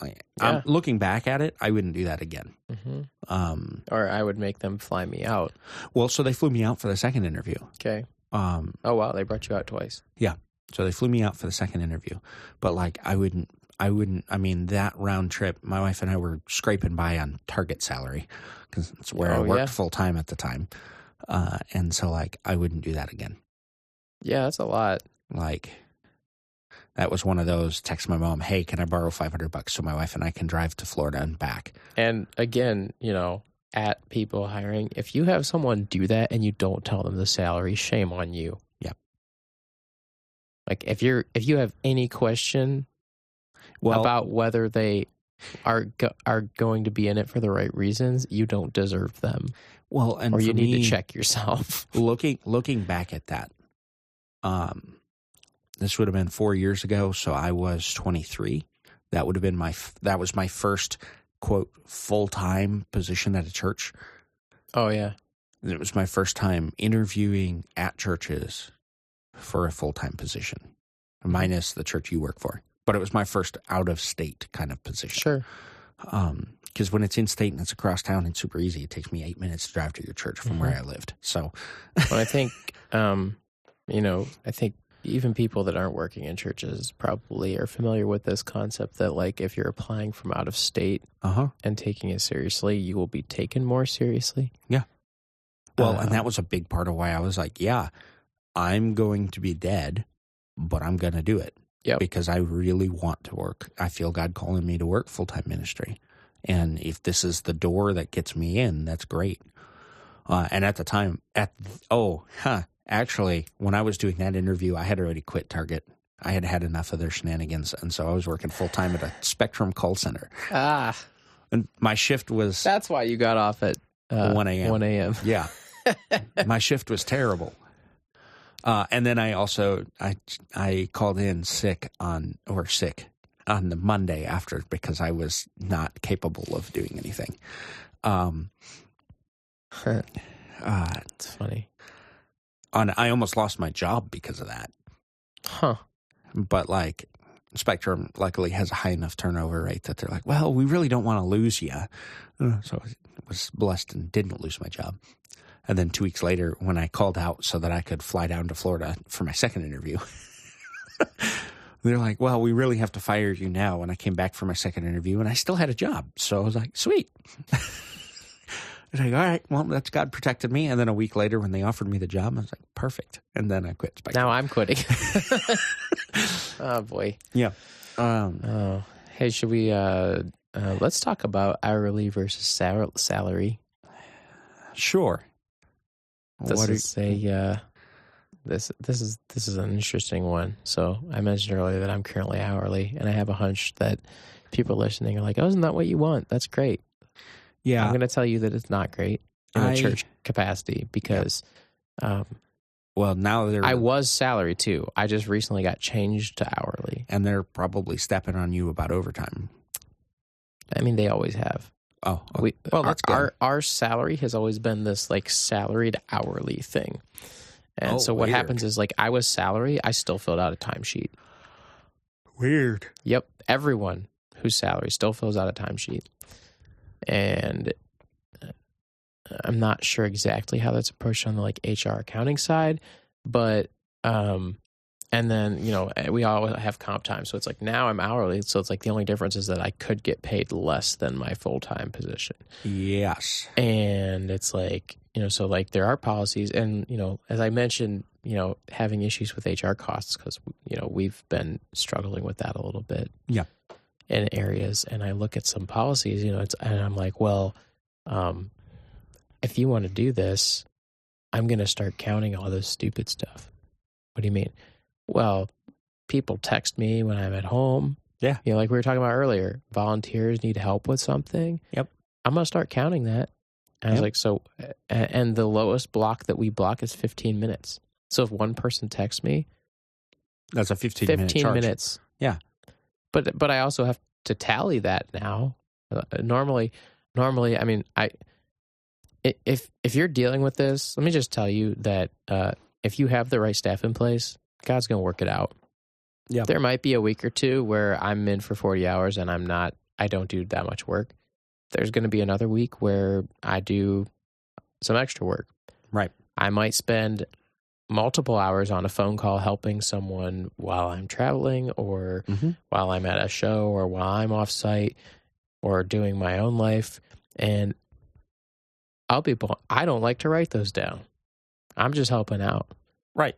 Like, I'm looking back at it, I wouldn't do that again. Mhm. Um, Or I would make them fly me out. well, so they flew me out for the second interview. Okay. Um, Oh wow, they brought you out twice. Yeah. So they flew me out for the second interview. But like, I wouldn't, I wouldn't, I mean, that round trip, my wife and I were scraping by on target salary because it's where I Oh, worked yeah. full time at the time. Uh, and so, like, I wouldn't do that again. Yeah, that's a lot. like that was one of those text my mom hey can i borrow 500 bucks so my wife and i can drive to florida and back And again, you know, at people hiring, if you have someone do that and you don't tell them the salary, shame on you. Yep. Like if you're if you have any question well about whether they are go- are going to be in it for the right reasons, you don't deserve them, well and or you need me, to check yourself. looking looking back at that um this would have been four years ago so i was 23 that would have been my that was my first quote full-time position at a church oh yeah, it was my first time interviewing at churches for a full-time position minus the church you work for but it was my first out of state kind of position sure. Um, because when it's in state and it's across town, it's super easy. It takes me eight minutes to drive to your church from Mm-hmm. where I lived. So, But I <laughs> think, um, you know, I think even people that aren't working in churches probably are familiar with this concept that, like, if you're applying from out of state uh huh. and taking it seriously, you will be taken more seriously. Yeah. Well, Uh, and that was a big part of why I was like, yeah, I'm going to be dead, but I'm going to do it. Yep. Because I really want to work. I feel God calling me to work full time ministry. And if this is the door that gets me in, that's great. Uh, and at the time, at oh, <laughs> huh, actually, when I was doing that interview, I had already quit Target. I had had enough of their shenanigans, and so I was working full time at a Spectrum call center. Ah, And my shift was that's why you got off at uh, 1 a.m.. 1 a.m. yeah, <laughs> my shift was terrible. Uh, and then I also I I called in sick on or sick on the Monday after because I was not capable of doing anything. Um, uh, It's funny. On I almost lost my job because of that. Huh. But like Spectrum, luckily has a high enough turnover rate that they're like, well, we really don't want to lose you. Uh, So I was blessed and didn't lose my job. And then two weeks later, when I called out so that I could fly down to Florida for my second interview, <laughs> they're like, well, we really have to fire you now. And I came back for my second interview and I still had a job. So I was like, sweet. <laughs> I was like, all right, well, that's God protected me. And then a week later, when they offered me the job, I was like, perfect. And then I quit Spectrum. Now I'm quitting. <laughs> <laughs> oh boy. Yeah. Um, Oh, hey, should we? Uh, uh, let's talk about hourly versus sal- salary. sure. This What are- is a uh, this this is this is an interesting one. So I mentioned earlier that I'm currently hourly, and I have a hunch that people listening are like, "Oh, isn't that what you want? That's great." Yeah. I'm going to tell you that it's not great in a I- church capacity because um, well, now they're I was salary too. I just recently got changed to hourly. and they're probably stepping on you about overtime. I mean, they always have. Oh, okay. We, well, our, that's good. our our salary has always been this like salaried hourly thing. And Oh, so what weird. happens is like I was salary, I still filled out a timesheet. weird. Yep, everyone who's salary still fills out a timesheet. And uh, I'm not sure exactly how that's approached on the like HR accounting side, but um and then, you know, eh, we all have comp time. So it's like now I'm hourly. So it's like the only difference is that I could get paid less than my full time position. Yes. and it's like you know so like there are policies and you know as i mentioned you know having issues with hr costs because you know we've been struggling with that a little bit Yeah. In areas and i look at some policies you know it's, and i'm like well um if you want to do this i'm going to start counting all this stupid stuff what do you mean well people text me when i'm at home Yeah. You know, like we were talking about earlier, volunteers need help with something. Yep. I'm going to start counting that. And I was like, so, and the lowest block that we block is 15 minutes. So if one person texts me, That's a 15, 15 minute charge. minutes. Yeah. But, but I also have to tally that now. Uh, normally, normally, I mean, I, i- if, if you're dealing with this, let me just tell you that, uh, if you have the right staff in place, God's going to work it out. Yeah. There might be a week or two where I'm in for 40 hours and I'm not, I don't do that much work. There's going to be another week where I do some extra work. Right. I might spend multiple hours on a phone call helping someone while I'm traveling or Mhm. while I'm at a show or while I'm off site or doing my own life. And I'll be, I don't like to write those down. I'm just helping out. Right.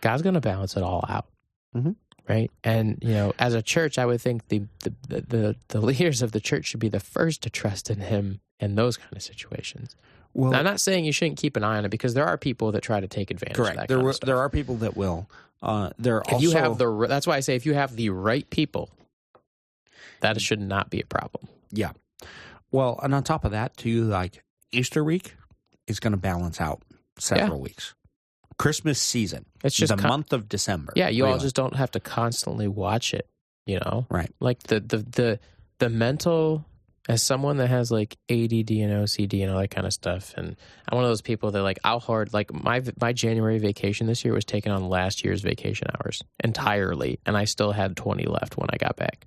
God's going to balance it all out. Mhm. Right. And, you know, as a church, I would think the, the, the, the <laughs> leaders of the church should be the first to trust in him in those kind of situations. Well, Now, I'm not saying you shouldn't keep an eye on it because there are people that try to take advantage of correct. that There, were, there are people that will. Uh, there if also, you have the, that's why I say if you have the right people, that should not be a problem. Yeah. Well, and on top of that, too, like Easter week is going to balance out several weeks. Christmas season, It's just the con- month of December. Yeah, you all just don't have to constantly watch it, you know? Right. Like the the the the mental as someone that has like ADD and OCD and all that kind of stuff and I'm one of those people that like I'll hard like my my January vacation this year was taken on last year's vacation hours entirely and I still had 20 left when I got back.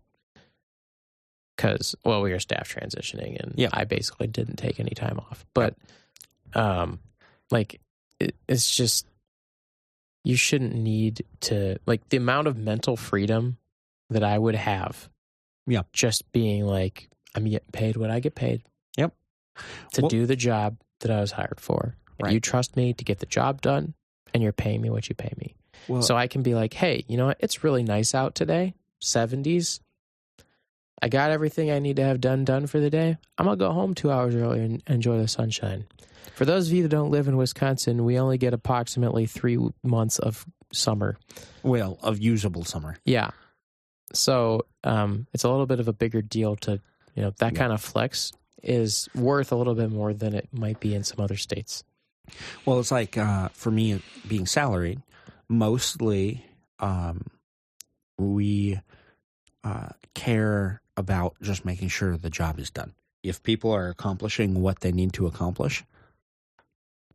Cuz well we were staff transitioning and Yeah. I basically didn't take any time off. But um like it, it's just you shouldn't need to like the amount of mental freedom that I would have. Yeah. Just being like, I'm getting paid what I get paid. Yep. To Well- do the job that I was hired for. Right. You trust me to get the job done and you're paying me what you pay me. Well, so I can be like, hey, you know what? It's really nice out today. 70s. I got everything I need to have done done for the day. I'm going to go home two hours early and enjoy the sunshine. For those of you that don't live in Wisconsin, we only get approximately three months of summer. well, of usable summer. Yeah. So um, it's a little bit of a bigger deal to, you know, that Yeah. kind of flex is worth a little bit more than it might be in some other states. Well, it's like uh, for me being salaried, mostly um, we uh, care about just making sure the job is done. If people are accomplishing what they need to accomplish,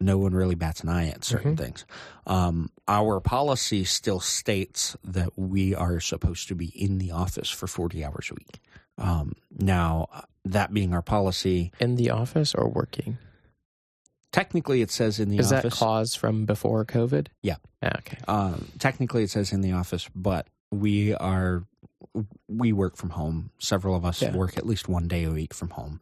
no one really bats an eye at certain Mhm. things. Um, our policy still states that we are supposed to be in the office for 40 hours a week. Um, now, that being our policy, In the office or working? technically it says in the Is office. that clause from before COVID? Yeah. Ah, Okay. Um, technically, it says in the office, but we are we work from home. Several of us Yeah. work at least one day a week from home.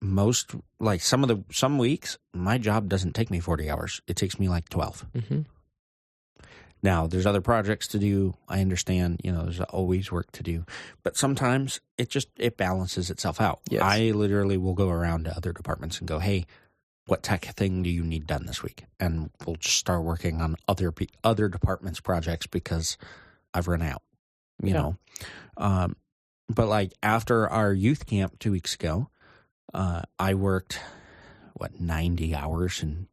Most like some of the some weeks, my job doesn't take me forty hours. It takes me like twelve. hmm Now, there's other projects to do. I understand, you know, there's always work to do, but sometimes it just it balances itself out. Yes. I literally will go around to other departments and go, "Hey, what tech thing do you need done this week?" And we'll just start working on other other departments' projects because I've run out. You Yeah. know, um, but like after our youth camp two weeks ago, uh, I worked what ninety hours in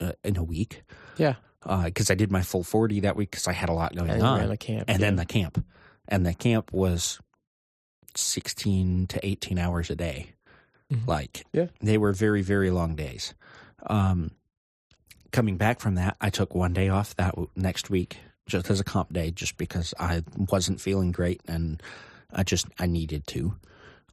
uh, in a week Yeah. Because I did my full 40 that week because I had a lot going And on. the camp. and then the camp. And the camp was 16 to 18 hours a day. Mhm. Like, Yeah. they were very, very long days. Um, coming back from that, I took one day off that w- next week just as a comp day, just because I wasn't feeling great and I just, I needed to.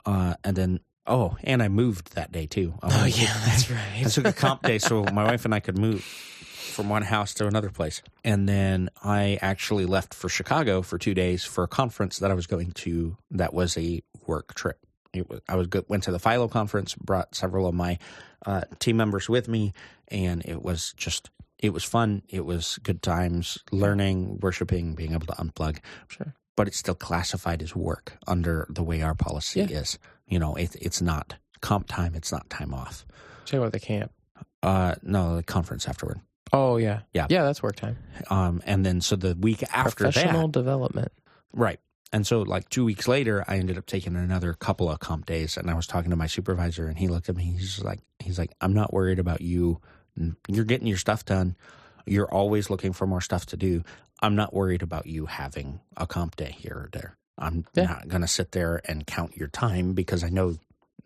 Uh, and then, oh, and I moved that day too. Oh yeah, <laughs> that's right. I took a comp day so my wife and I could move from one house to another place. And then I actually left for Chicago for two days for a conference that I was going to. That was a work trip. It was, I was go, went to the Philo conference, brought several of my uh, team members with me, and it was just it was fun. It was good times, learning, worshiping, being able to unplug. Sure. But it's still classified as work under the way our policy Yeah. is. You know, it, it's not comp time. It's not time off. Check about the camp. Uh, no, the conference afterward. Oh yeah. Yeah. Yeah, that's work time. Um, and then so the week after Professional that, development. right? and so like two weeks later, I ended up taking another couple of comp days, and I was talking to my supervisor, and he looked at me. He's like, he's like, I'm not worried about you. You're getting your stuff done. You're always looking for more stuff to do. I'm not worried about you having a comp day here or there. I'm Yeah. not going to sit there and count your time because I know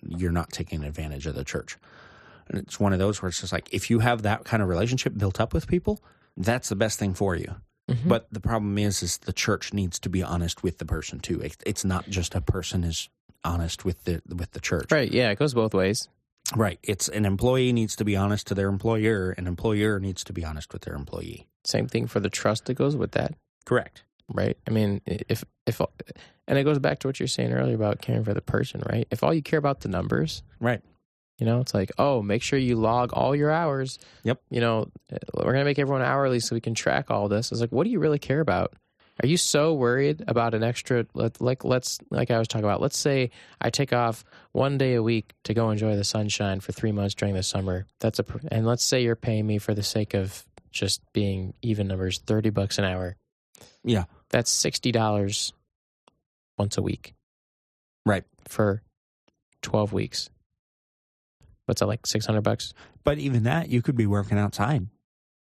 you're not taking advantage of the church. And it's one of those where it's just like if you have that kind of relationship built up with people, that's the best thing for you. Mhm. But the problem is, is the church needs to be honest with the person too. It, it's not just a person is honest with the with the church, Right. Yeah, it goes both ways. Right. It's an employee needs to be honest to their employer, an employer needs to be honest with their employee. Same thing for the trust that goes with that. Correct. right? I mean, if if and it goes back to what you're saying earlier about caring for the person, right? If all you care about the numbers, Right. you know, it's like, oh, make sure you log all your hours. Yep. You know, eh, we're gonna make everyone hourly so we can track all this. It's like, what do you really care about? Are you so worried about an extra? Like, let's like I was talking about. Let's say I take off one day a week to go enjoy the sunshine for three months during the summer. That's a and let's say you're paying me for the sake of just being even numbers, thirty bucks an hour. Yeah. That's sixty dollars once a week. Right. For twelve weeks. What's that like six hundred bucks? But even that, you could be working outside.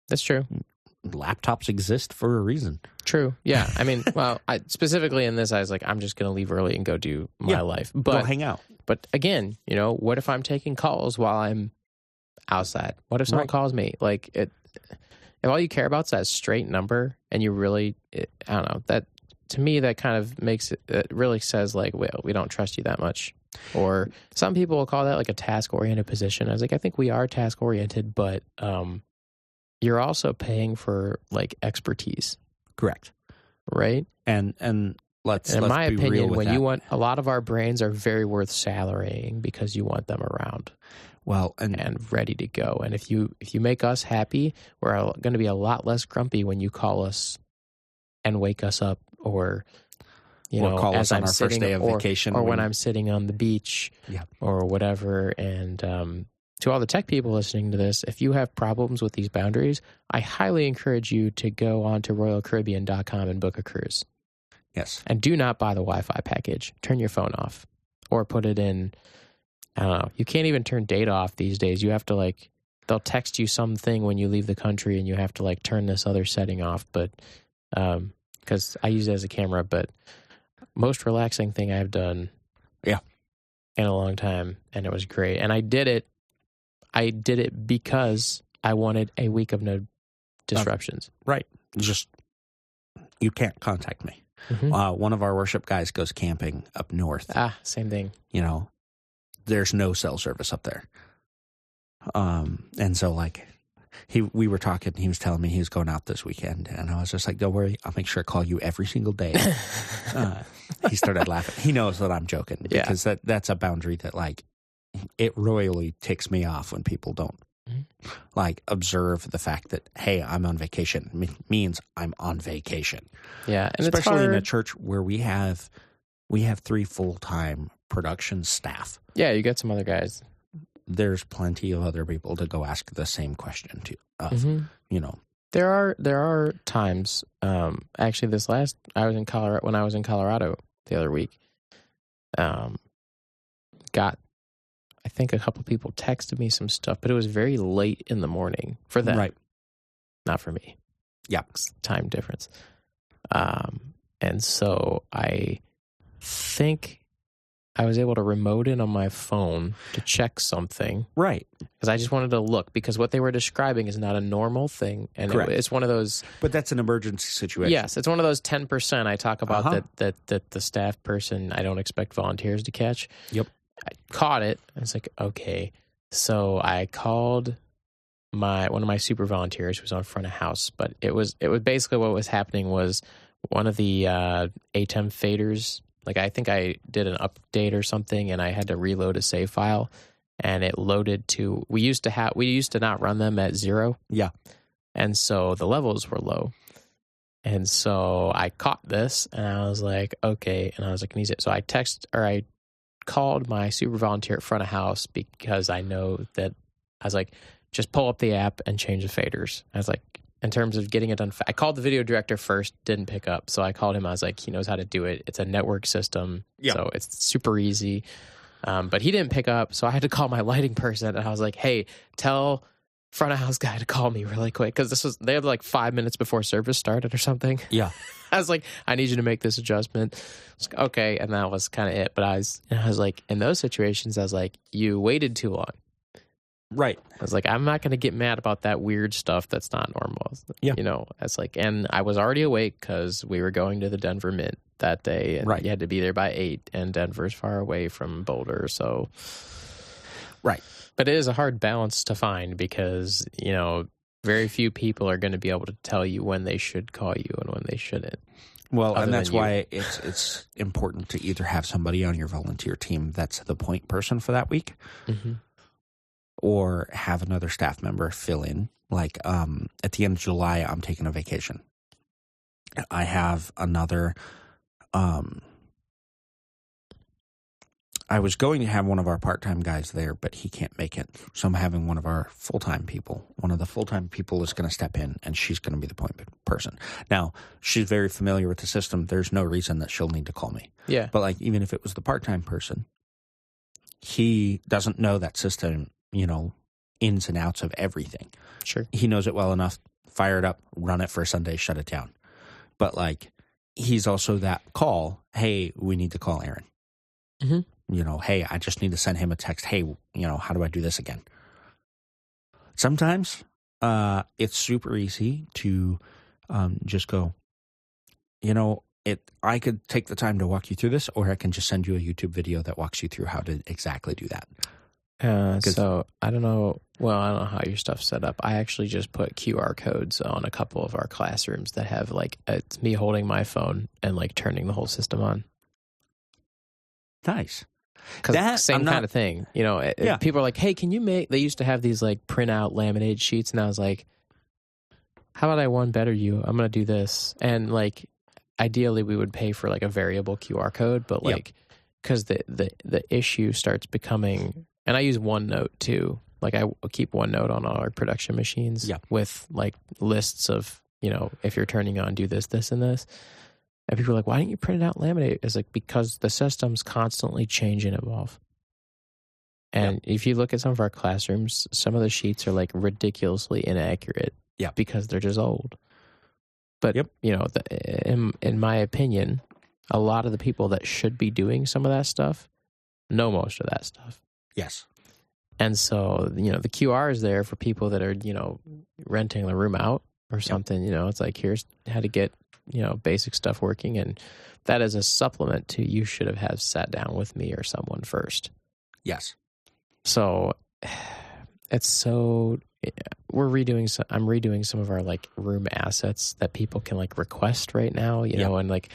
That's true. Mm. Laptops exist for a reason. True. Yeah. I mean, <laughs> well, I specifically in this, I was like, I'm just gonna leave early and go do my Yeah. life. Go But hang out. but again, you know, what if I'm taking calls while I'm outside? What if someone Right. calls me? Like it. If all you care about is that straight number, and you really, it, I don't know that. To me, that kind of makes it. It really says like, well, we don't trust you that much. Or some people will call that like a task oriented position. I was like, I think we are task oriented, but um, you're also paying for like expertise, Correct. right? And and let's in let's my be real opinion, when that. you want a lot of our brains are very worth salarying because you want them around well and, and ready to go. And if you if you make us happy, we're going to be a lot less grumpy when you call us and wake us up, or you or know, call as us on I'm our sitting, first day of or, vacation or when I'm sitting on the beach, Yeah. or whatever. And um, to all the tech people listening to this, if you have problems with these boundaries, I highly encourage you to go on to RoyalCaribbean.com and book a cruise. yes And do not buy the Wi Fi package. Turn your phone off or put it in. I don't know. You can't even turn data off these days. You have to like, they'll text you something when you leave the country and you have to like turn this other setting off. But, um, because I use it as a camera, but most relaxing thing I've done. Yeah. In a long time. And it was great. And I did it. I did it because I wanted a week of no disruptions. Right. Just you can't contact me. Mhm. Uh, one of our worship guys goes camping up north. Ah, same thing. you know, there's no cell service up there. Um, and so like he, we were talking, he was telling me he was going out this weekend and I was just like, don't worry, I'll make sure I call you every single day. <laughs> Uh, he started laughing. He knows that I'm joking Yeah. because that, that's a boundary that like, it royally ticks me off when people don't Mhm. like observe the fact that, Hey, I'm on vacation Me- means I'm on vacation yeah. Especially in a church where we have we have three full-time production staff Yeah, you got some other guys. there's plenty of other people to go ask the same question to of Mhm. you know There are there are times. Um, actually, this last I was in Colorado when I was in Colorado the other week. Um, got I think a couple people texted me some stuff, but it was very late in the morning for them, right not for me. Yeah. Time difference. Um, and so I think I was able to remote in on my phone to check something right because I just wanted to look because what they were describing is not a normal thing, and it, it's one of those. but that's an emergency situation Yes, it's one of those ten percent I talk about Uh-huh. that that that the staff person I don't expect volunteers to catch. Yep. I caught it. I was like, okay. So I called my one of my super volunteers who was on front of house, but it was it was basically what was happening was one of the uh, ATEM faders. Like I think I did an update or something, and I had to reload a save file, and it loaded to. We used to have we used to not run them at zero. Yeah. and so the levels were low. And so I caught this and I was like, okay. And I was like, can you see it? So I text or I called my super volunteer at front of house because I know that I was like, just pull up the app and change the faders. I was like, in terms of getting it done. I called the video director first, didn't pick up. So I called him. I was like, he knows how to do it. It's a network system, Yeah. so it's super easy. Um, but he didn't pick up, so I had to call my <laughs> lighting person, and I was like, hey, tell front of house guy to call me really quick because this was they had like five minutes before service started or something. <laughs> Yeah. I was like, I need you to make this adjustment. I was like, okay, and that was kind of it. But I was, and I was like, in those situations, I was like, you waited too long. Right. I was like, I'm not going to get mad about that weird stuff that's not normal. Yeah. You know, it's like, and I was already awake because we were going to the Denver Mint that day, and Right. you had to be there by eight, and Denver's far away from Boulder, so Right. But it is a hard balance to find because you know very few people are going to be able to tell you when they should call you and when they shouldn't. Well, and that's why it's it's important to either have somebody on your volunteer team that's the point person for that week, Mm-hmm. or have another staff member fill in. Like um, at the end of July, I'm taking a vacation. I have another. Um, I was going to have one of our part time guys there, but he can't make it. So I'm having one of our full time people. One of the full time people is going to step in, and she's going to be the point person. Now, she's very familiar with the system. There's no reason that she'll need to call me. Yeah. But like, even if it was the part time person, he doesn't know that system, you know, ins and outs of everything. Sure. He knows it well enough. Fire it up, run it for a Sunday, shut it down. But like, he's also that call. Hey, we need to call Aaron. Mhm. You know, hey, I just need to send him a text. Hey, you know, how do I do this again? Sometimes uh, it's super easy to um, just go. You know, it. I could take the time to walk you through this, or I can just send you a YouTube video that walks you through how to exactly do that. Uh, so I don't know. Well, I don't know how your stuff's set up. I actually just put QR codes on a couple of our classrooms that have like it's me holding my phone and like turning the whole system on. Nice. Because That- same not- kind of thing. You know, it- Yeah. people are like, "Hey, can you make?" They used to have these like printout laminated sheets, and I was like, "How about I one better you? I'm gonna do this." And like, ideally, we would pay for like a variable QR code, but like, because the the the issue starts becoming, and I use OneNote too. Like, I keep OneNote on all our production machines Yep. with like lists of you know if you're turning on, do this, this, and this. And people are like, why didn't you print it out laminate it? It's like, because the systems constantly change and evolve. And if you look at some of our classrooms, some of the sheets are like ridiculously inaccurate. Yeah. Because they're just old. But, Yep. you know, the, in, in my opinion, a lot of the people that should be doing some of that stuff know most of that stuff. Yes. And so, you know, the QR is there for people that are, you know, renting the room out or something. You know, it's like, here's how to get, you know, basic stuff working. And that is a supplement to you should have had sat down with me or someone first. Yes. So <sighs> it's so, eh, we're redoing, so- I'm redoing some of our like room assets that people can like request right now, you Yeah. know, and like,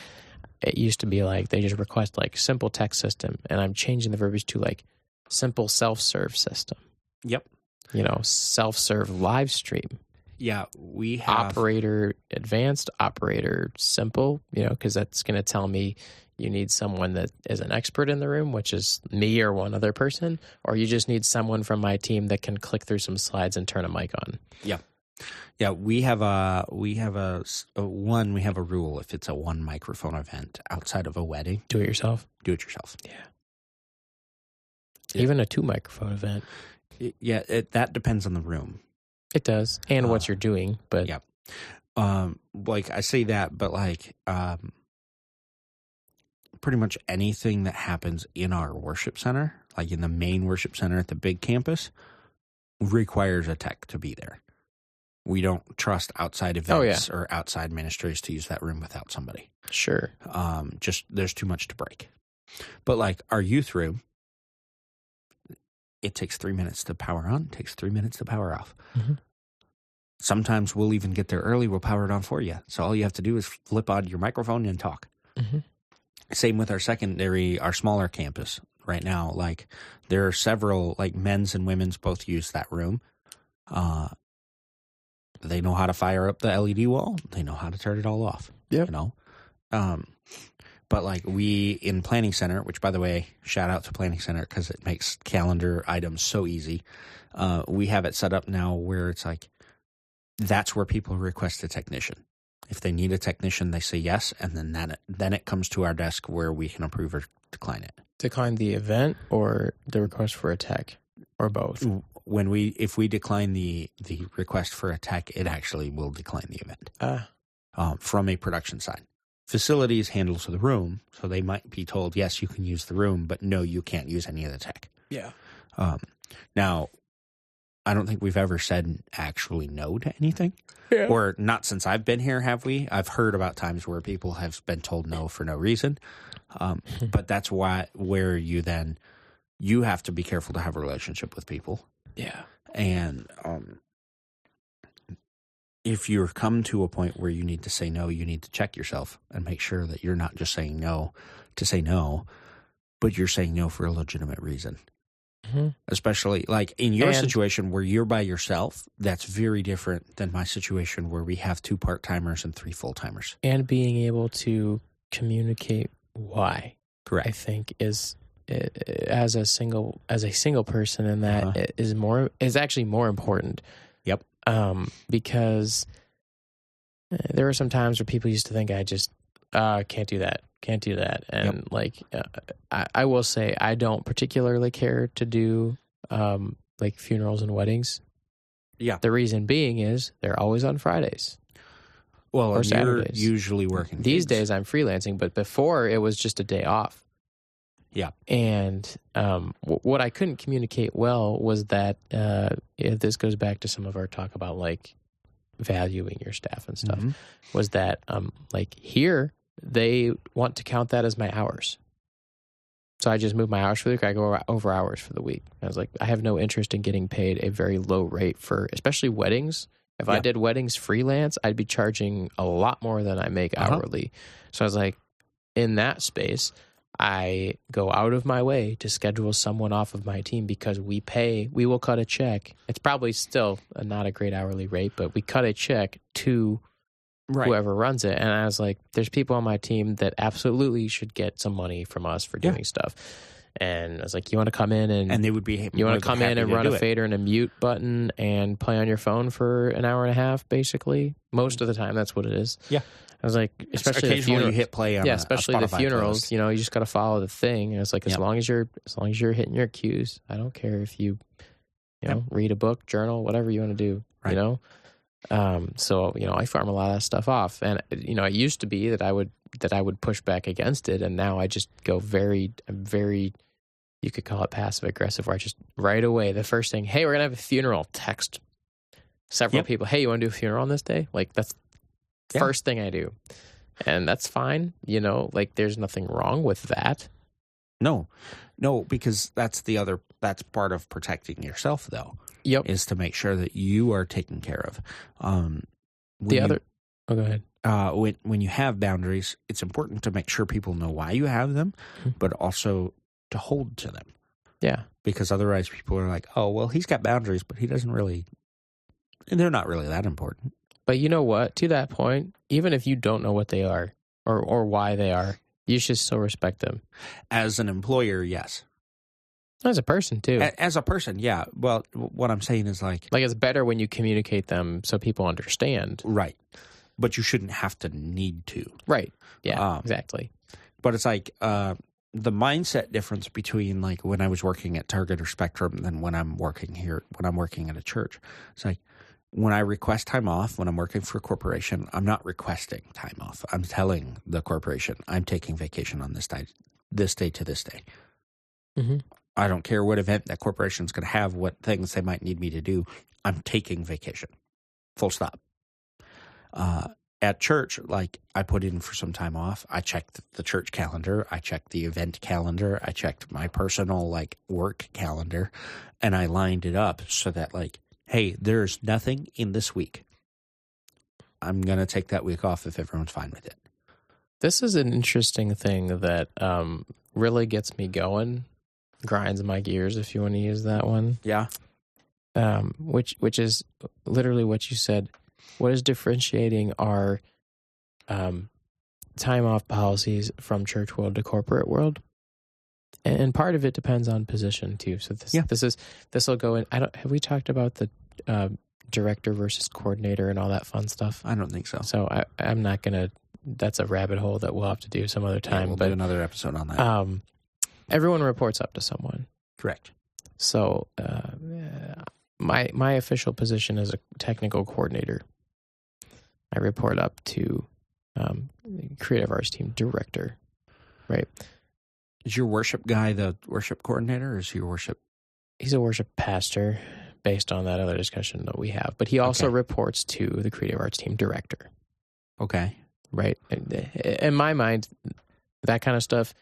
it used to be like they just request like simple text system. And I'm changing the verbiage to like simple self serve system Yep. you know, self serve live stream, Yeah. We have. operator advanced, operator simple, you know, because that's going to tell me you need someone that is an expert in the room, which is me or one other person, or you just need someone from my team that can click through some slides and turn a mic on. Yeah, Yeah, we have a we have a one. We have a rule: if it's a one microphone event outside of a wedding, Do it yourself. do it yourself. Yeah. Even a two microphone event. Yeah, it, that depends on the room. It does. And Uh, what you're doing. But yeah. Um, like I say that, but like um, pretty much anything that happens in our worship center, like in the main worship center at the big campus, requires a tech to be there. We don't trust outside Oh, yeah. events or outside ministries to use that room without somebody. sure. um, just there's too much to break. But like our youth room, it takes three minutes to power on, takes three minutes to power off. Mhm. Sometimes we'll even get there early. We'll power it on for you. So all you have to do is flip on your microphone and talk. Mhm. Same with our secondary, our smaller campus right now. Like there are several, like men's and women's both use that room. Uh, they know how to fire up the LED wall. They know how to turn it all off. Yeah, You know, um, but like we in planning center, which by the way, shout out to planning center because it makes calendar items so easy. Uh, we have it set up now where it's like that's where people request a technician. If they need a technician, they say yes, and then that then it comes to our desk where we can approve or decline it. Decline the event or the request for a tech or both. When we if we decline the the request for a tech, it actually will decline the event Ah, um, from a production side. Facilities handles the room, so they might be told yes, you can use the room, but no, you can't use any of the tech. yeah. Um, now, I don't think we've ever said actually no to anything, Yeah. or not since I've been here. Have we? I've heard about times where people have been told no for no reason, um, but that's why where you then you have to be careful to have a relationship with people, yeah. and um, if you're come to a point where you need to say no, you need to check yourself and make sure that you're not just saying no to say no, but you're saying no for a legitimate reason hmm especially like in your And- situation where you're by yourself that's very different than my situation where we have two part-timers and three full-timers And being able to communicate why. correct, I think is uh, as a single as a single person and that Uh-huh. is more is actually more important. Yep. Um because uh, there were some times where people used to think I just uh can't do that. Can't do that. And like uh, I, I will say I don't particularly care to do um like funerals and weddings. Yeah. The reason being is they're always on Fridays. well or Saturdays. usually working These days I'm freelancing, but before it was just a day off. Yeah. And um, w- what I couldn't communicate well was that uh, if this goes back to some of our talk about like valuing your staff and stuff. Mhm. Was that um, like here they want to count that as my hours. So I just move my hours for the week. I go over- hours for the week. I was like, I have no interest in getting paid a very low rate for, especially weddings. If I did weddings freelance, I'd be charging a lot more than I make Uh-huh. hourly. So I was like, in that space, I go out of my way to schedule someone off of my team because we pay, we will cut a check. It's probably still a, not a great hourly rate, but we cut a check to right whoever runs it. And I was like, there's people on my team that absolutely should get some money from us for Yeah. doing stuff. And I was like, you want to come in and, and they would be you want to come in and run a it. fader and a mute button and play on your phone for an hour and a half, basically. Most mm. of the time, that's what it is. Yeah. I was like, especially the occasionally you hit play on yeah, a- a especially the funerals. playlist. You know, you just got to follow the thing. And it's like as Yep. long as you're as long as you're hitting your cues, I don't care if you, you know, Yep. read a book, journal, whatever you want to do. Right. You know, um, so you know, I farm a lot of that stuff off, and you know, it used to be that I would that I would push back against it, and now I just go very, very. You could call it passive aggressive, where I just right away the first thing, hey, we're gonna have a funeral. Text several Yep. people, hey, you want to do a funeral on this day? Like that's Yeah. first thing I do, and that's fine. You know, like there's nothing wrong with that. no no because that's the other that's part of protecting yourself though Yep. is to make sure that you are taken care of um The you- other. Oh, go ahead. uh, when when you have boundaries, it's important to make sure people know why you have them, Mhm. but also to hold to them. Yeah. Because otherwise, people are like, "Oh, well, he's got boundaries, but he doesn't really." And they're not really that important. But you know what? To that point, even if you don't know what they are or or why they are, you should still respect them As an employer, yes. as a person too. A- As a person, yeah. Well, what I'm saying is like, like it's better when you communicate them so people understand. right, but you shouldn't have to need to. Right. Yeah. Um, exactly. But it's like uh, the mindset difference between like when I was working at Target or Spectrum than when I'm working here, when I'm working at a church. It's like when I request time off when I'm working for a corporation, I'm not requesting time off. I'm telling the corporation I'm taking vacation on this day, this day to this day. Mhm. I don't care what event that corporation's going to have, what things they might need me to do. I'm taking vacation. Full stop. Uh, at church, like I put in for some time off. I checked the church calendar. I checked the event calendar. I checked my personal like work calendar, and I lined it up so that like, hey, there's nothing in this week. I'm gonna take that week off if everyone's fine with it. This is an interesting thing that um, really gets me going, grinds my gears, if you want to use that one. Yeah, um, which which is literally what you said. What is differentiating our um, time off policies from church world to corporate world? And, part of it depends on position too. So this Yeah. this is this will go in. I don't have we talked about the uh, director versus coordinator and all that fun stuff. I don't think so. So I, I'm not gonna. That's a rabbit hole that we'll have to do some other Yeah, time. we'll but do another episode on that. um, everyone reports up to someone. Correct. So uh, my my official position is a technical coordinator. I report up to um, creative arts team director. Is your worship guy the worship coordinator, or is your worship? He's a worship pastor, based on that other discussion that we have. But he also Okay. reports to the creative arts team director. Okay. right? In my mind, that kind of stuff,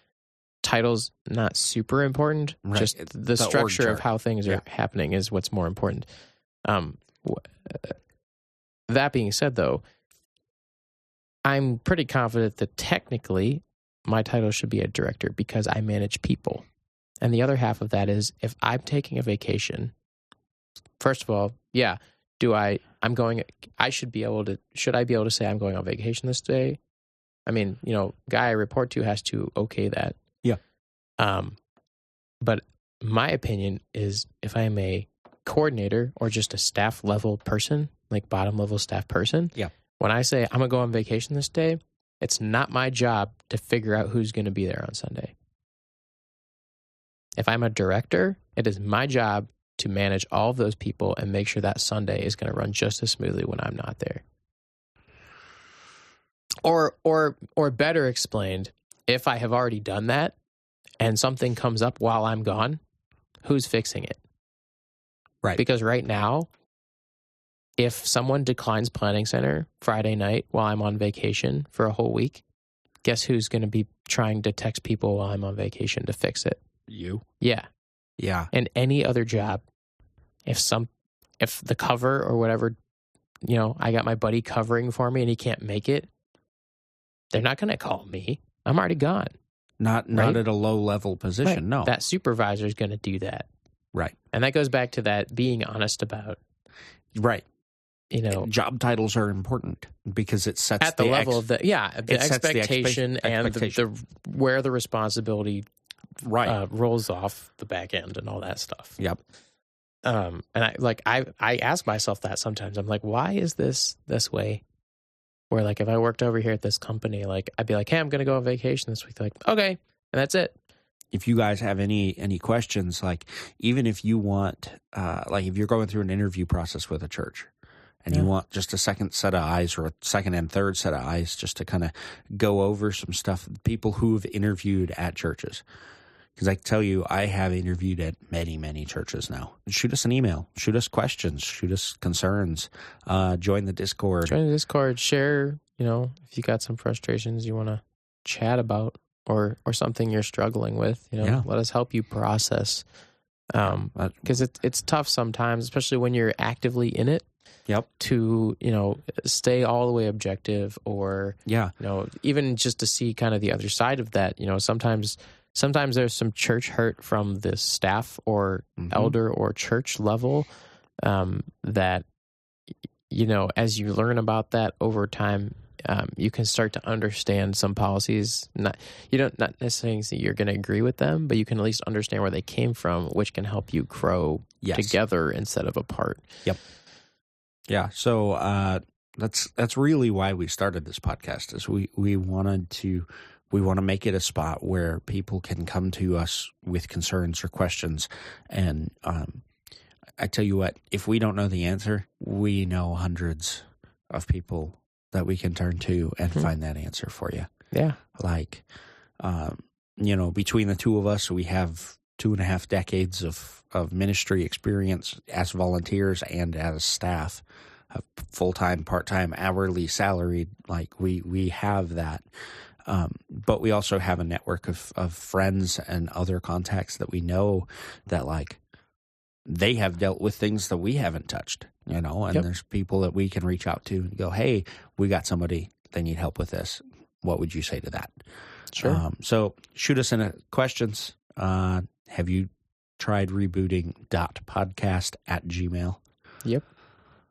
titles not super important. Right. Just the, the structure of how things Yeah. are happening is what's more important. Um, that being said, though, I'm pretty confident that technically my title should be a director because I manage people. And the other half of that is if I'm taking a vacation, first of all, yeah, do I I'm going I should be able to should I be able to say I'm going on vacation this day? I mean, you know, guy I report to has to okay that. Yeah. Um but my opinion is if I am a coordinator or just a staff level person, like bottom level staff person, Yeah. when I say I'm gonna go on vacation this day, it's not my job to figure out who's gonna be there on Sunday. If I'm a director, it is my job to manage all of those people and make sure that Sunday is going to run just as smoothly when I'm not there. Or or or better explained, if I have already done that and something comes up while I'm gone, who's fixing it? Right. Because right now, if someone declines planning center Friday night while I'm on vacation for a whole week, guess who's going to be trying to text people while I'm on vacation to fix it? You. Yeah Yeah. and any other job if some if the cover or whatever you know i got my buddy covering for me and he can't make it they're not going to call me i'm already gone Not not Right? at a low level position. Right. No. that supervisor is going to do that right. and that goes back to that being honest about Right. You know Job titles are important because it sets at the, level ex- of the yeah the sets the expectation and expectation. The, the where the responsibility right. uh, rolls off the back end and all that stuff yep. um and i like i i ask myself that sometimes i'm like why is this this way where like if i worked over here at this company like i'd be like hey i'm gonna go on vacation this week They're like okay and that's it if you guys have any any questions like even if you want uh like if you're going through an interview process with a church and you want just a second set of eyes or a second and third set of eyes just to kind of go over some stuff people who have interviewed at churches. Because i can tell you i have interviewed at many many churches now. Shoot us an email shoot us questions shoot us concerns uh join the discord. Join the discord share you know if you got some frustrations you want to chat about or or something you're struggling with you know Yeah. let us help you process um because it, it's tough sometimes especially when you're actively in it Yep. to you know stay all the way objective or yeah. you know even just to see kind of the other side of that you know sometimes sometimes there's some church hurt from the staff or Mhm. elder or church level um, that you know as you learn about that over time um, you can start to understand some policies. Not you don't not necessarily you're going to agree with them but you can at least understand where they came from which can help you grow yes. together instead of apart Yeah. So uh, that's that's really why we started this podcast. Is we we wanted to we want to make it a spot where people can come to us with concerns or questions, and um, I tell you what, if we don't know the answer, we know hundreds of people that we can turn to and Mhm. find that answer for you. yeah Like, um, you know, between the two of us, we have two and a half decades of, of ministry experience as volunteers and as staff, full time, part time, hourly, salaried. Like we we have that, um, but we also have a network of of friends and other contacts that we know that like they have dealt with things that we haven't touched. You know, and Yep. there's people that we can reach out to and go, hey, we got somebody they need help with this. What would you say to that? sure Um, so shoot us in a questions. Uh, have you tried rebooting dot podcast at gmail? Yep.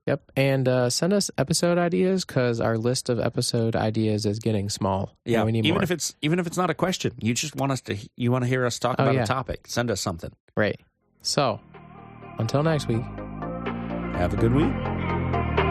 Yep. And uh, send us episode ideas because our list of episode ideas is getting small. Yeah, we need even more. if it's even if it's not a question, you just want us to you want to hear us talk Oh, about yeah. a topic. Send us something. right. So, until next week. Have a good week.